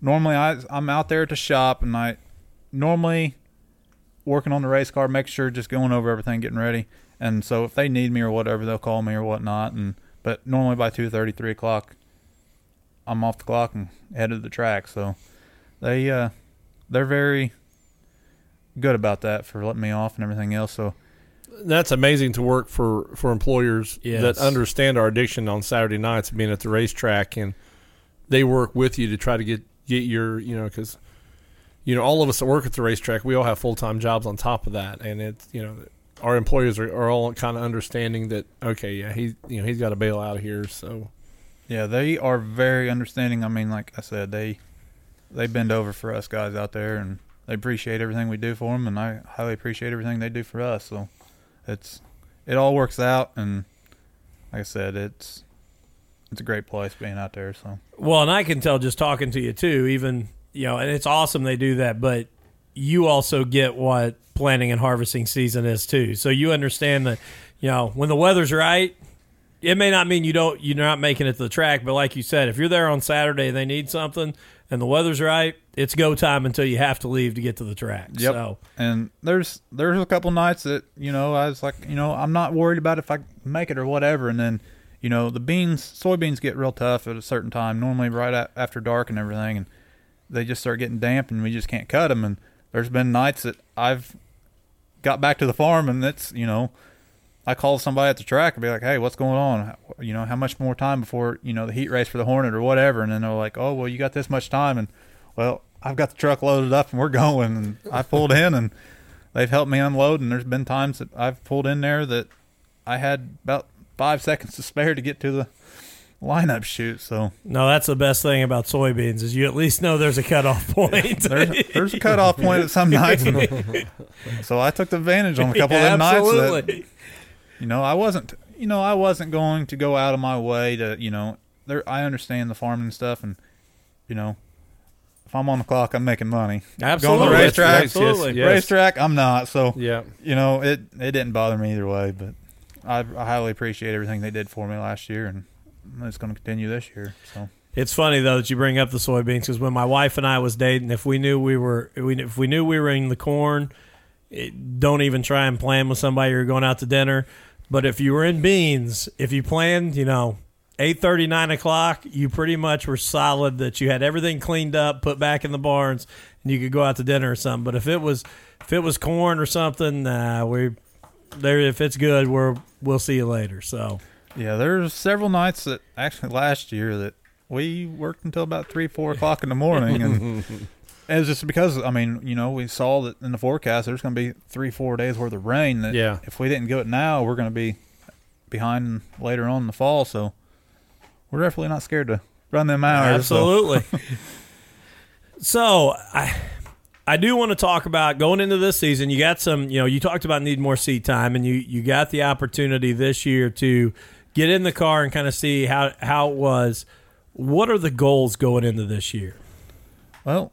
normally I I'm out there the shop, and I normally working on the race car, make sure just going over everything, getting ready. And so if they need me or whatever, they'll call me or whatnot. And but normally by two thirty, three o'clock, I'm off the clock and headed to the track. So they uh, they're very good about that for letting me off and everything else. So That's amazing to work for for employers Yes. that understand our addiction on Saturday nights, being at the racetrack, and they work with you to try to get get your you know because you know all of us that work at the racetrack, we all have full time jobs on top of that, and it's you know our employers are, are all kind of understanding that okay, yeah, he you know he's got to bail out of here, so yeah, they are very understanding. I mean, like I said, they they bend over for us guys out there, and they appreciate everything we do for them, and I highly appreciate everything they do for us. So it's it all works out, and like I said, it's it's a great place being out there. So Well, and I can tell just talking to you too, even you know, and it's awesome they do that, but you also get what planting and harvesting season is too. So you understand that, you know, when the weather's right, it may not mean you don't you're not making it to the track, but like you said, if you're there on Saturday they need something and the weather's right, it's go time until you have to leave to get to the track. Yep. So and there's there's a couple nights that you know I was like you know I'm not worried about if I make it or whatever, and then you know the beans soybeans get real tough at a certain time, normally right after dark and everything, and they just start getting damp and we just can't cut them. And there's been nights that I've got back to the farm and it's you know I call somebody at the track and be like, hey, what's going on? You know, how much more time before you know the heat race for the Hornet or whatever? And then they're like, oh well, you got this much time, and well, I've got the truck loaded up and we're going. And I pulled in and they've helped me unload. And there's been times that I've pulled in there that I had about five seconds to spare to get to the lineup chute. So no, that's the best thing about soybeans is you at least know there's a cutoff point. there's, there's a cutoff point at some nights. So I took the advantage on a couple of them nights that, Absolutely. You know, I wasn't, you know, I wasn't going to go out of my way to, you know, there, I understand the farming and stuff. And, you know, if I'm on the clock, I'm making money. Absolutely. Going to the racetrack, Absolutely. Yes. racetrack, I'm not. So, yeah. you know, it it didn't bother me either way, but I, I highly appreciate everything they did for me last year, and it's going to continue this year. So It's funny though that you bring up the soybeans because when my wife and I was dating, if we knew we were, if we knew we were in the corn, it, don't even try and plan with somebody you're going out to dinner. But if you were in beans, if you planned, you know, eight thirty, nine o'clock, you pretty much were solid that you had everything cleaned up, put back in the barns, and you could go out to dinner or something. But if it was, if it was corn or something, nah, we there. If it's good, we're we'll see you later. So. yeah, there's several nights that actually last year that we worked until about three, four o'clock in the morning, and it was just because I mean, you know, we saw that in the forecast there's going to be three, four days worth of rain. That Yeah. if we didn't go it now, we're going to be behind later on in the fall. So we're definitely not scared to run them hours. so- Absolutely. so I I do want to talk about going into this season. You got some, you know, you talked about need more seat time, and you you got the opportunity this year to get in the car and kind of see how how it was. What are the goals going into this year? Well,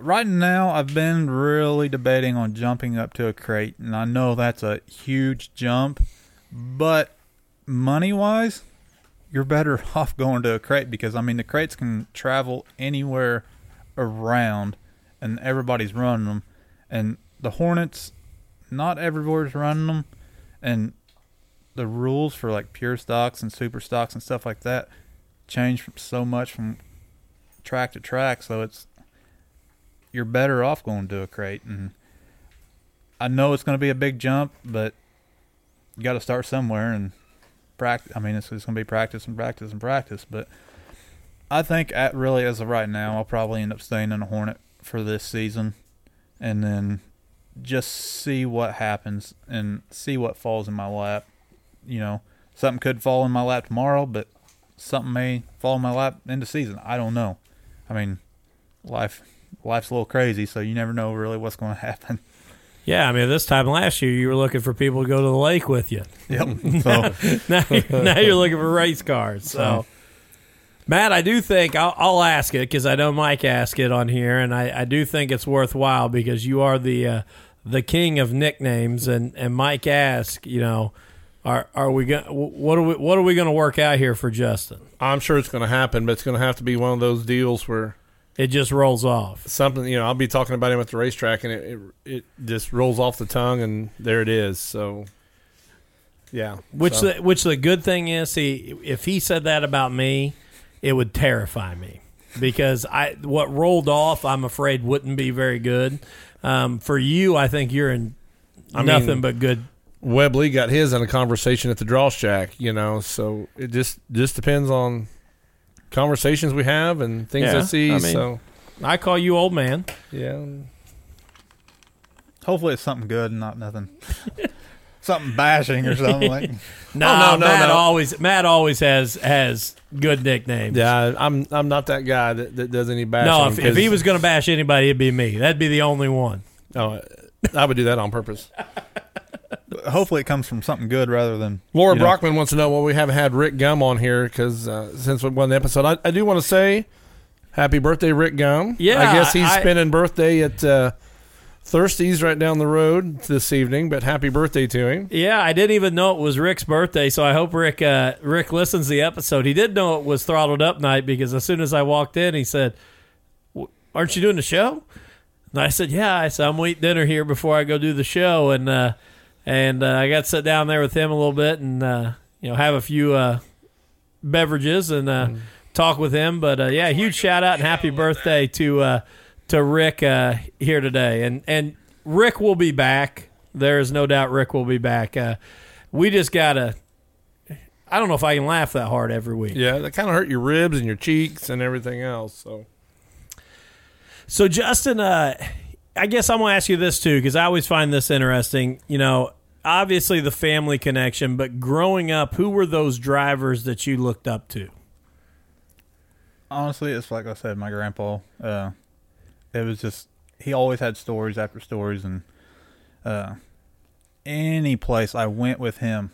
right now I've been really debating on jumping up to a crate, and I know that's a huge jump, but money wise, you're better off going to a crate because I mean the crates can travel anywhere around, and everybody's running them, and the Hornets, not everybody's running them, and the rules for like pure stocks and super stocks and stuff like that change so much from track to track, so it's you're better off going to a crate. And I know it's going to be a big jump, but you got to start somewhere and practice. I mean, it's, it's going to be practice and practice and practice. But I think at really as of right now, I'll probably end up staying in a Hornet for this season, and then just see what happens and see what falls in my lap. You know, something could fall in my lap tomorrow, but something may fall in my lap into season. I don't know. I mean, life life's a little crazy, so you never know really what's going to happen. Yeah, I mean, this time last year you were looking for people to go to the lake with you. Yep. So now, you're, now you're looking for race cars. So, Matt, I do think I'll, I'll ask it because I know Mike asked it on here, and I, I do think it's worthwhile because you are the uh, the king of nicknames, and, and Mike asked, you know, are are we going what are we what are we going to work out here for Justin? I'm sure it's going to happen, but it's going to have to be one of those deals where It just rolls off. something you know I'll be talking about him at the racetrack and it, it it just rolls off the tongue and there it is. So yeah, Which So- the, which the good thing is, he if he said that about me, it would terrify me because I what rolled off, I'm afraid wouldn't be very good. Um, for you, I think you're in I nothing mean- but good. Webb Lee got his in a conversation at the draw shack, you know. So it just just depends on conversations we have and things Yeah, I see. I mean- so I call you old man. yeah, hopefully it's something good and not nothing. something bashing or something like. No, Oh, no, no, Matt no. always Matt always has has good nicknames. yeah. I'm I'm not that guy that, that does any bashing. No, if, if he 'cause- was going to bash anybody, it'd be me. That'd be the only one. oh, I would do that on purpose. Hopefully it comes from something good rather than Laura you know, Brockman wants to know why we haven't had Rick Gum on here because uh, since we won the episode, I, I do want to say happy birthday, Rick Gum. Yeah, I guess he's I- spending birthday at uh, Thirsties right down the road this evening. But happy birthday to him. Yeah, I didn't even know it was Rick's birthday, so I hope Rick uh, Rick listens to the episode. He did know it was throttled up night because as soon as I walked in, he said, "Aren't you doing the show?" And I said, "Yeah." I said, "I'm eating dinner here before I go do the show," and uh, and uh, I got to sit down there with him a little bit and uh, you know have a few uh, beverages and uh, talk with him. But uh, yeah, huge shout out and happy birthday to uh, to Rick uh, here today, and and Rick will be back. There is no doubt Rick will be back. Uh, we just gotta. I don't know if I can laugh that hard every week. Yeah, that kind of hurt your ribs and your cheeks and everything else. So So Justin, uh, I guess I'm gonna ask you this too because I always find this interesting. You know, obviously the family connection, but growing up, who were those drivers that you looked up to? honestly, it's like I said, my grandpa. Uh, it was just he always had stories after stories, and uh, any place I went with him,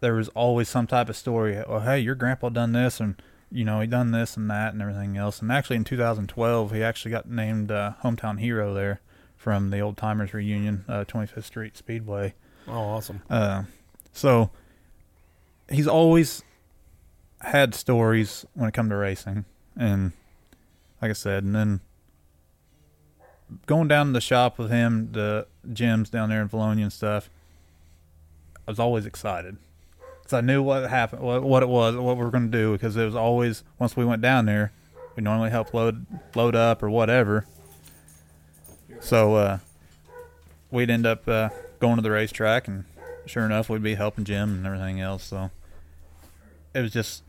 there was always some type of story. Oh, hey, your grandpa done this, and you know he done this and that and everything else. And actually, in 2012, he actually got named uh, hometown hero there from the old timers reunion, uh, 25th Street Speedway. Oh, awesome. Uh, so he's always had stories when it come to racing, and like I said, and then going down to the shop with him, the gyms down there in Bologna and stuff. I was always excited because I knew what happened, what, what it was, what we were going to do. Because it was always once we went down there, we normally help load load up or whatever. So uh, we'd end up uh, going to the racetrack, and sure enough, we'd be helping Jim and everything else. So it was just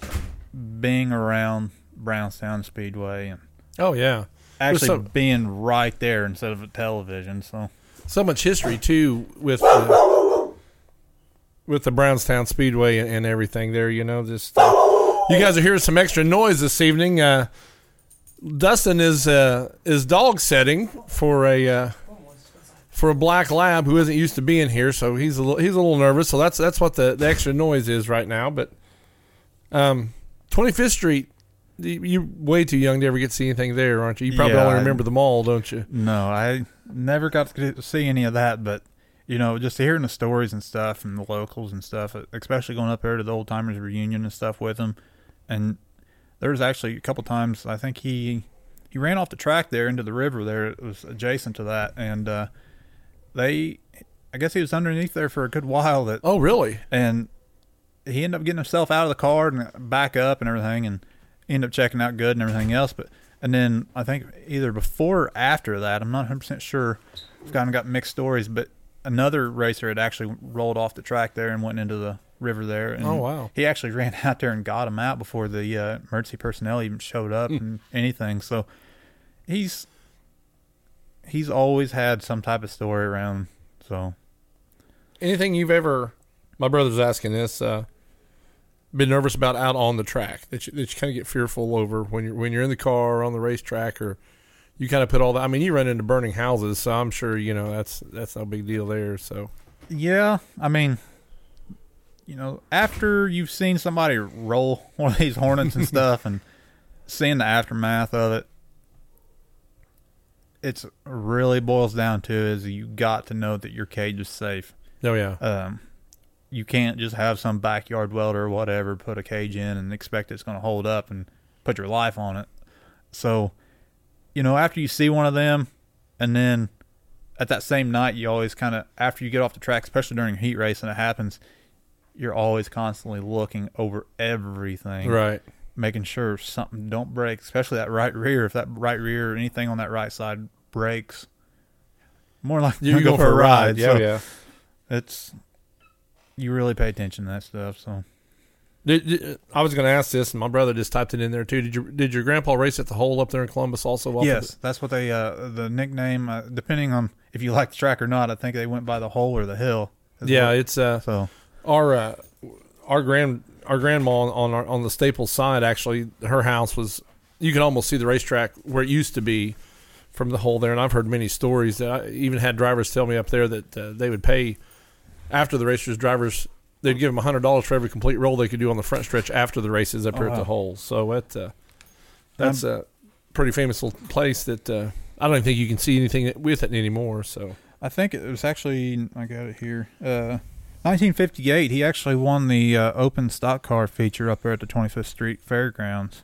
being around Brownstown Speedway and Oh yeah, actually so- being right there instead of a television. So so much history too with. Uh, with the Brownstown Speedway and, and everything there. You know, just uh, you guys are hearing some extra noise this evening. Uh, Dustin is uh, is dog setting for a uh, for a black lab who isn't used to being here, so he's a little, he's a little nervous. So that's that's what the, the extra noise is right now. But um, 25th Street, you- you're way too young to ever get to see anything there, aren't you? You probably Yeah, only I- remember the mall, don't you? No, I never got to to see any of that, but you know, just hearing the stories and stuff from the locals and stuff, especially going up there to the old timers reunion and stuff with them. And there was actually a couple times I think he he ran off the track there into the river there. It was adjacent to that, and uh, they, I guess he was underneath there for a good while. That Oh, really? and he ended up getting himself out of the car and back up and everything and ended up checking out good and everything else but and then i think either before or after that i'm not 100% sure i've kind of got mixed stories but another racer had actually rolled off the track there and went into the river there and Oh, wow. he actually ran out there and got him out before the uh, emergency personnel even showed up and anything so he's he's always had some type of story around so Anything you've ever? My brother's asking this. Uh, been nervous about out on the track that you, that you kind of get fearful over when you're when you're in the car or on the racetrack or you kind of put all that. I mean, you run into burning houses, so I'm sure you know that's that's no big deal there. So Yeah, I mean, you know, after you've seen somebody roll one of these hornets and stuff, and seeing the aftermath of it, it's really boils down to is you got to know that your cage is safe. oh yeah, Um, you can't just have some backyard welder or whatever put a cage in and expect it's going to hold up and put your life on it. So, you know, after you see one of them, and then at that same night, you always kind of after you get off the track, especially during a heat race, and it happens, you're always constantly looking over everything, right. making sure something don't break, especially that right rear. If that right rear or anything on that right side breaks, more like You to go for a ride. Yeah, So yeah. it's you really pay attention to that stuff. So Did, did- I was going to ask this, and my brother just typed it in there too. Did you did your grandpa race at the hole up there in Columbus also? yes, that's what they uh, the nickname. Uh, depending on if you like the track or not, I think they went by the hole or the hill. Yeah, what- it's uh, so our uh, our grand our grandma on on, our, on the Staples side actually her house was you can almost see the racetrack where it used to be from the hole there and I've heard many stories that I even had drivers tell me up there that uh, they would pay after the racers drivers they'd give them hundred dollars for every complete roll they could do on the front stretch after the races up Oh, there at wow. the hole so it uh, that's a pretty famous little place that uh, I don't even think you can see anything with it anymore so I think it was actually I got it here. Uh, 1958, he actually won the uh, open stock car feature up there at the 25th Street Fairgrounds,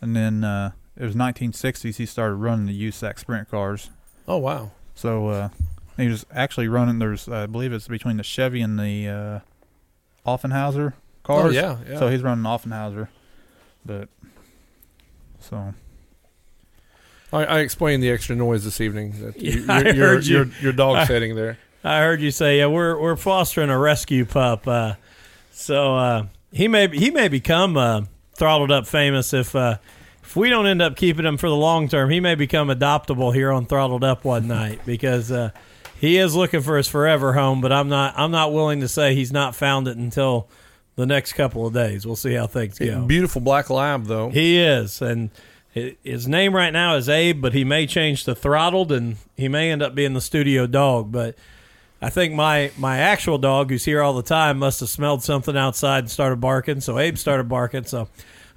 and then uh, it was 1960s he started running the USAC sprint cars. oh wow So uh, he was actually running. There's I believe it's between the Chevy and the uh, Offenhauser cars. oh yeah yeah So he's running Offenhauser, but so I, I explained the extra noise this evening. That Yeah, you, I your, your, heard you. your, your dog I- setting there. I heard you say, yeah, we're we're fostering a rescue pup. Uh, so uh, he may he may become uh, throttled up famous if uh, if we don't end up keeping him for the long term. He may become adoptable here on throttled up one night because uh, he is looking for his forever home. But I'm not I'm not willing to say he's not found it until the next couple of days. We'll see how things go. Beautiful black lab, though. He is, and his name right now is Abe, but he may change to Throttled, and he may end up being the studio dog. But I think my my actual dog, who's here all the time, must have smelled something outside and started barking. So Abe started barking. So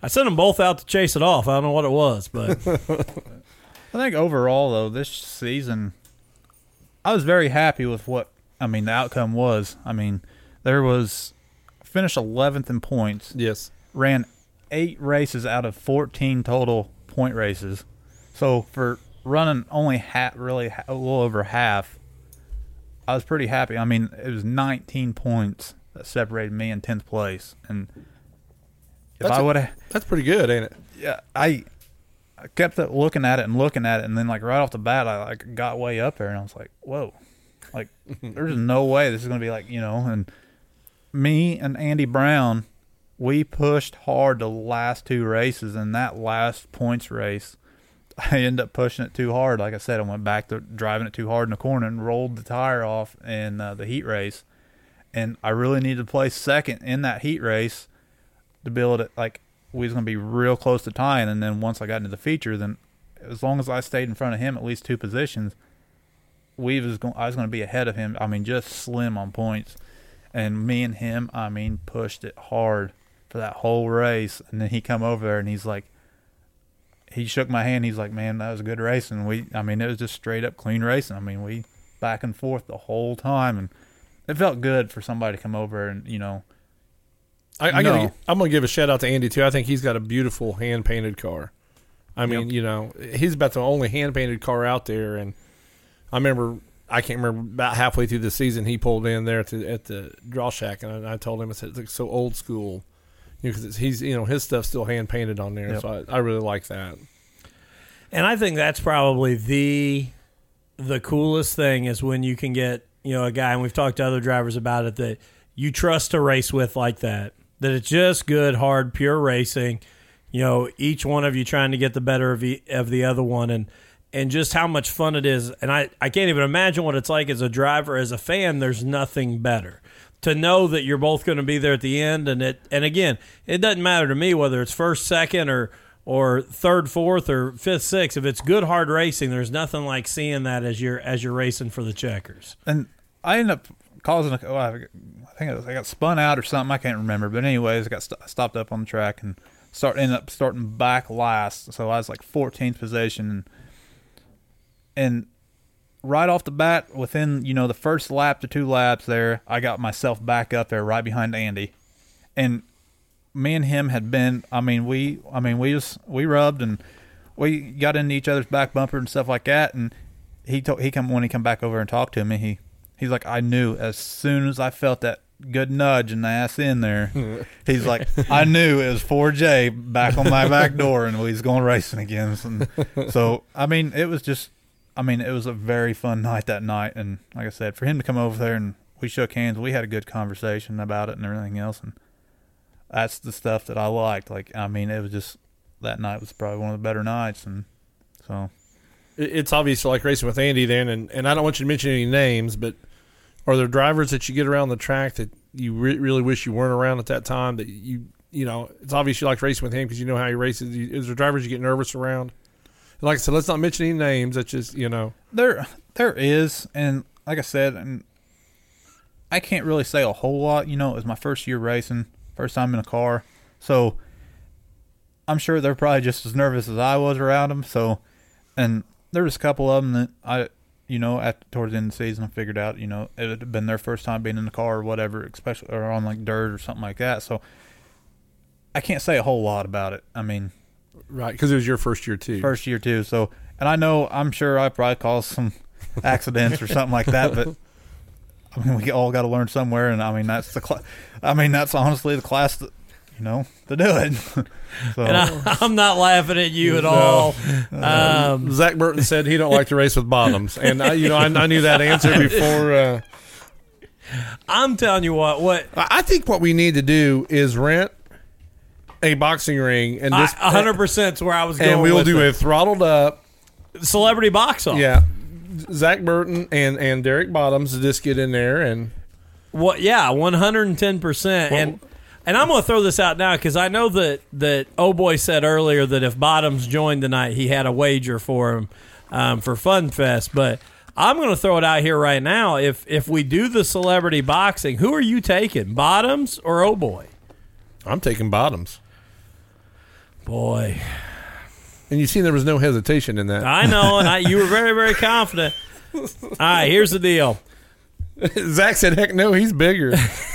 I sent them both out to chase it off. I don't know what it was, but I think overall though this season, I was very happy with what I mean the outcome was. I mean there was finished 11th in points, Yes. ran eight races out of 14 total point races. So for running only half, really a little over half, I was pretty happy. I mean it was 19 points that separated me in 10th place, and if That's I would have That's pretty good, ain't it? yeah, I, I kept looking at it and looking at it, and then like right off the bat, I like got way up there, and I was like, "Whoa!" Like, there's no way this is gonna be like you know. And me and Andy Brown, we pushed hard the last two races, and that last points race, I ended up pushing it too hard. Like I said, I went back to driving it too hard in the corner and rolled the tire off in uh, the heat race. and I really needed to place second in that heat race to build it like we was gonna be real close to tying, and then once I got into the feature, then as long as I stayed in front of him at least two positions, we was going I was gonna be ahead of him. I mean, just slim on points, and me and him, I mean, pushed it hard for that whole race, and then he come over there and he's like. He shook my hand. He's like, "Man, that was a good race." And we, I mean, it was just straight up clean racing. I mean, we back and forth the whole time, and it felt good for somebody to come over and you know I, I No. gotta, I'm going to give a shout out to Andy too. I think he's got a beautiful hand painted car. I mean, Yep. you know, he's about the only hand painted car out there. And I remember, I can't remember about halfway through the season, he pulled in there at the, at the draw shack, and I, I told him I said it's like so old school, you know, because he's you know his stuff's still hand painted on there. Yep. So I, I really like that. And I think that's probably the the coolest thing is when you can get you know a guy, and we've talked to other drivers about it that you trust to race with like that. That it's just good, hard, pure racing. You know, each one of you trying to get the better of, e- of the other one, and and just how much fun it is. And I I can't even imagine what it's like as a driver, as a fan. There's nothing better to know that you're both going to be there at the end and it and again it doesn't matter to me whether it's first second or or third fourth or fifth sixth if it's good hard racing there's nothing like seeing that as you're as you're racing for the checkers and I end up causing a. Well, think was, I got spun out or something. I can't remember. But anyways, I got st- stopped up on the track and start ended up starting back last. So I was like 14th position, and, and right off the bat, within you know the first lap to two laps, there I got myself back up there right behind Andy, and me and him had been. I mean, we. I mean, we just we rubbed and we got into each other's back bumper and stuff like that, and he told he come when he come back over and talked to me. He he's like, I knew as soon as I felt that good nudge and the ass in there. he's like, I knew it was 4J back on my back door, and he's going racing again. And so I mean, it was just, I mean, it was a very fun night that night, and like I said, for him to come over there and we shook hands, we had a good conversation about it and everything else, and that's the stuff that I liked. Like, I mean, it was just that night was probably one of the better nights, and so. It's obvious like racing with Andy then, and, and I don't want you to mention any names, but are there drivers that you get around the track that you re- really wish you weren't around at that time? That you you know, it's obvious you like racing with him because you know how he races. Is there drivers you get nervous around? Like I said, let's not mention any names. That's just you know, There, there is, and like I said, and I can't really say a whole lot. You know, it was my first year racing, first time in a car, so I'm sure they're probably just as nervous as I was around them. So, and there was a couple of them that I, you know, at towards the end of the season, I figured out, you know, it had been their first time being in the car or whatever, especially or on like dirt or something like that. So, I can't say a whole lot about it. I mean, right? Because it was your first year too. first year too. So, and I know I'm sure I probably caused some accidents or something like that, but I mean, we all got to learn somewhere, and I mean that's the, cl- I mean that's honestly the class that you know to do it. so, and I, i'm not laughing at you at all um, Zach Burton said he don't like to race with bottoms, and I, you know I, I knew that answer before. Uh, i'm telling you what what I I think what we need to do is rent a boxing ring and I- just 100% is where i was going and we'll do it. a throttled up. celebrity box off Yeah, Zach Burton and and Derek Bottoms just get in there and What? Yeah, one hundred and ten percent. And and I'm going to throw this out now because I know that that oh boy said earlier that if Bottoms joined tonight, he had a wager for him um, for Fun Fest. But I'm going to throw it out here right now. If if we do the celebrity boxing, who are you taking, Bottoms or oh boy? I'm taking Bottoms. Boy, And you see, there was no hesitation in that. I know, and I, you were very very confident. All right, here's the deal. Zach said, "Heck no, he's bigger."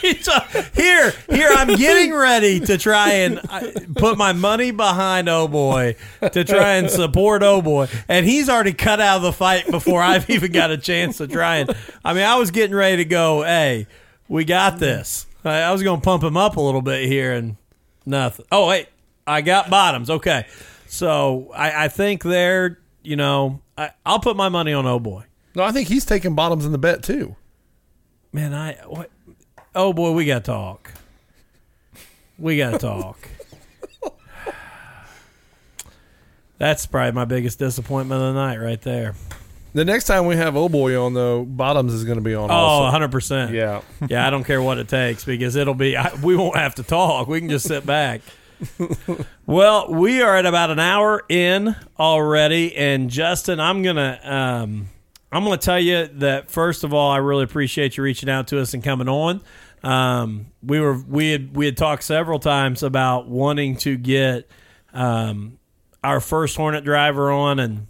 Here, here. I'm getting ready to try and uh, put my money behind Oh Boy to try and support Oh Boy, and he's already cut out of the fight before I've even got a chance to try and. I mean, I was getting ready to go. Hey, we got this. I, was going to pump him up a little bit here, and nothing. Oh wait, I got bottoms. Okay, so I, I think they're. You know, I, I'll put my money on Oh Boy. no, I think he's taking Bottoms in the bet too. Man, I what? Oh boy, we got to talk. We got to talk. That's probably my biggest disappointment of the night, right there. The next time we have Oh boy on though, bottoms is going to be on. Oh, also. 100%. yeah. Yeah, I don't care what it takes because it'll be, I, we won't have to talk. We can just sit back. well, we are at about an hour in already. And Justin, I'm going to, um, I'm going to tell you that first of all, I really appreciate you reaching out to us and coming on. Um, we were, we had, we had talked several times about wanting to get, um, our first Hornet driver on and,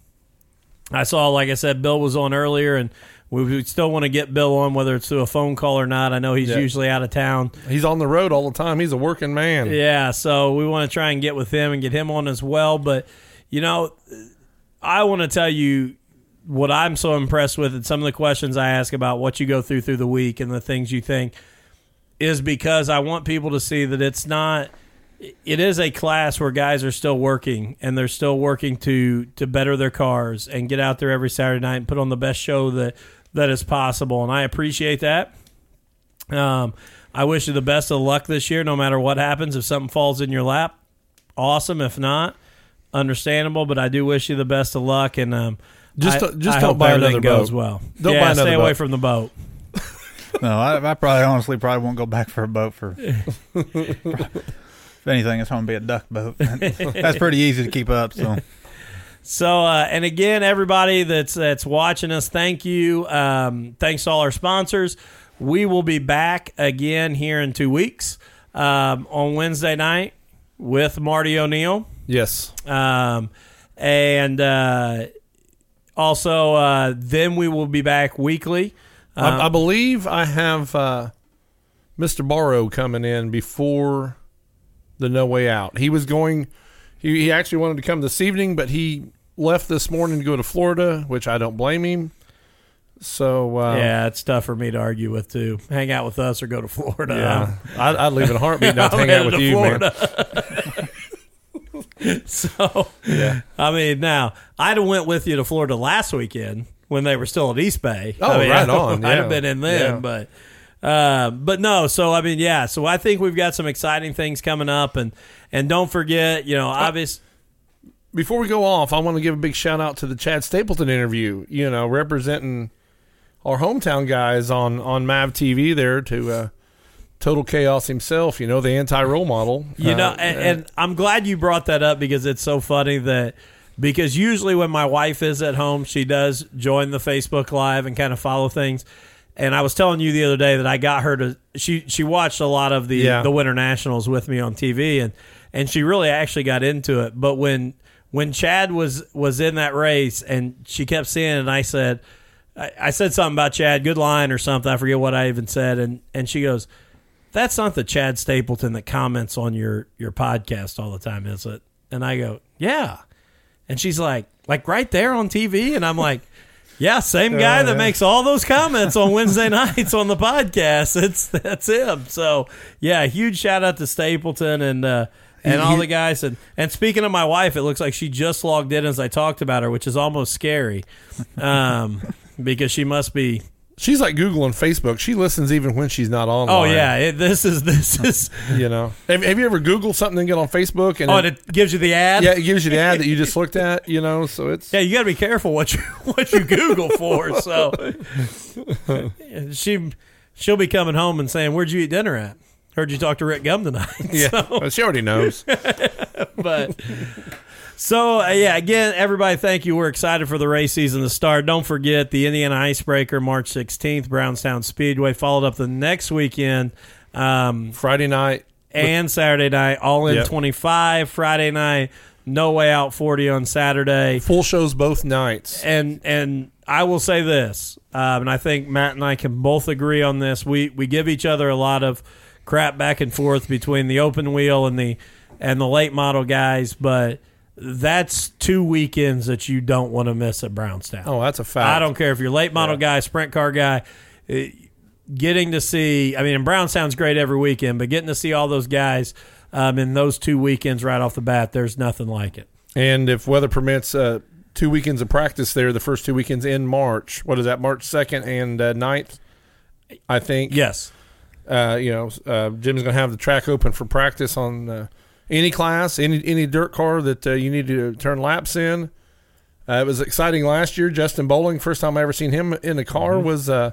I saw, like I said, Bill was on earlier, and we would still want to get Bill on, whether it's through a phone call or not. I know he's Yeah. usually out of town. He's on the road all the time. He's a working man. Yeah, so we want to try and get with him and get him on as well. But, you know, I want to tell you what I'm so impressed with and some of the questions I ask about what you go through through the week and the things you think is because I want people to see that it's not it is a class where guys are still working and they're still working to to better their cars and get out there every Saturday night and put on the best show that that is possible and I appreciate that. Um, I wish you the best of luck this year no matter what happens if something falls in your lap. Awesome, if not, understandable, but I do wish you the best of luck and um Just I, don't- just I don't buy everything another goes boat. well. Don't yeah, buy another stay away from the boat. No, I, I probably honestly probably won't go back for a boat for. if anything, it's going to be a duck boat. That's pretty easy to keep up. So So, uh, and again, everybody that's that's watching us, thank you. Um, thanks to all our sponsors. We will be back again here in two weeks um, on Wednesday night with Marty O'Neill, Yes. um, and uh, also uh, then we will be back weekly. Uh, I, I believe I have uh, Mr. Barrow coming in before the No Way Out. He was going. He, he actually wanted to come this evening, but he left this morning to go to Florida, which I don't blame him. So uh, yeah, it's tough for me to argue with too. Hang out with us or go to Florida. yeah, I'd, I'd leave in a heartbeat not hang out with you, Florida. man. So, Yeah. I mean, now I'd have went with you to Florida last weekend when they were still at East Bay. Oh, I mean, right on, I'd have been in then, Yeah. but uh, but no. So I mean, yeah. So I think we've got some exciting things coming up, and and don't forget, you know, obvious. Before we go off, I want to give a big shout out to the Chad Stapleton interview. You know, representing our hometown guys on on Mav TV there to uh, Total Chaos himself. You know, the anti role model. You know, Uh, and, and I'm glad you brought that up because it's so funny that because usually when my wife is at home, she does join the Facebook Live and kind of follow things. And I was telling you the other day that I got her to she she watched a lot of the Yeah. the Winter Nationals with me on TV and and she really actually got into it. But when when Chad was was in that race and she kept seeing it and I said I, I said something about Chad, good line or something. I forget what I even said, and and she goes, "That's not the Chad Stapleton that comments on your your podcast all the time, is it?" And I go, "Yeah," and she's like, "Like right there on TV," and I'm like. Yeah, same guy that yeah. makes all those comments on Wednesday nights on the podcast. It's that's him. So yeah, huge shout out to Stapleton and uh, and all the guys. And and speaking of my wife, it looks like she just logged in as I talked about her, which is almost scary, um, because she must be She's like Google and Facebook. She listens even when she's not online. Oh yeah, it, this is this is. You know, have, have you ever Googled something and get on Facebook and Oh, it, and it gives you the ad. yeah, it gives you the ad that you just looked at. You know, so it's Yeah, you got to be careful what you what you Google for. So she she'll be coming home and saying, "Where'd you eat dinner at?" Heard you talk to Rick Gum tonight. yeah. So, Well, she already knows. but so uh, yeah, again, everybody, thank you. We're excited for the race season to start. Don't forget the Indiana Icebreaker, March sixteenth, Brownstown Speedway, followed up the next weekend. Um, Friday night. and Saturday night, all in Yep. 25. Friday night, no way out 40 on Saturday. Full shows both nights. And and I will say this, um, and I think Matt and I can both agree on this. We we give each other a lot of crap back and forth between the open wheel and the and the late model guys, but that's two weekends that you don't want to miss at Brownstown. Oh, that's a fact. I don't care if you're late model guy, sprint car guy. uh, Getting to see, I mean, and Brownstown's great every weekend, but getting to see all those guys um, in those two weekends right off the bat, there's nothing like it. And if weather permits, uh, two weekends of practice there. The first two weekends in March. What is that? March second and uh, 9th, I think. Yes. Uh, you know, uh, Jim's going to have the track open for practice on uh, any class, any any dirt car that uh, you need to turn laps in. Uh, it was exciting last year. Justin Bowling, first time I ever seen him in a car Mm-hmm. was uh,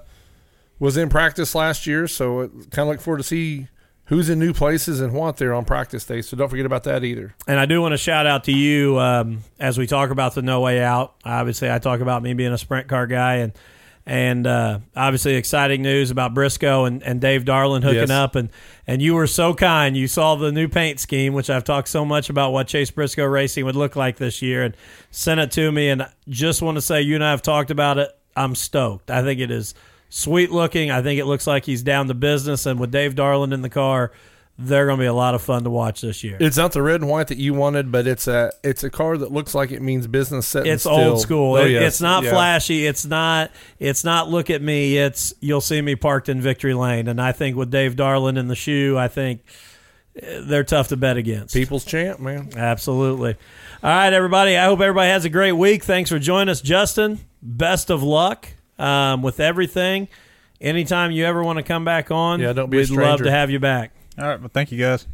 was in practice last year. So kind of look forward to see who's in new places and what there on practice day. So don't forget about that either. And I do want to shout out to you um, as we talk about the No Way Out. Obviously, I talk about me being a sprint car guy, and and uh, obviously exciting news about Briscoe and, and Dave Darland hooking Yes. up. And and you were so kind. You saw the new paint scheme, which I've talked so much about what Chase Briscoe Racing would look like this year, and sent it to me. And just want to say, you and I have talked about it. I'm stoked. I think it is sweet looking. I think it looks like he's down to business, and with Dave Darland in the car. They're going to be a lot of fun to watch this year. It's not the red and white that you wanted, but it's a it's a car that looks like it means business. Set it's still. old school. Oh, It- yes. It's not Yeah. flashy. It's not. It's not. Look at me. It's you'll see me parked in victory lane. And I think with Dave Darland in the chute, I think eh, they're tough to bet against. People's champ, man. Absolutely. All right, everybody. I hope everybody has a great week. Thanks for joining us, Justin. Best of luck um, with everything. Anytime you ever want to come back on, Yeah, don't be a we'd love to have you back. All right, well, thank you guys.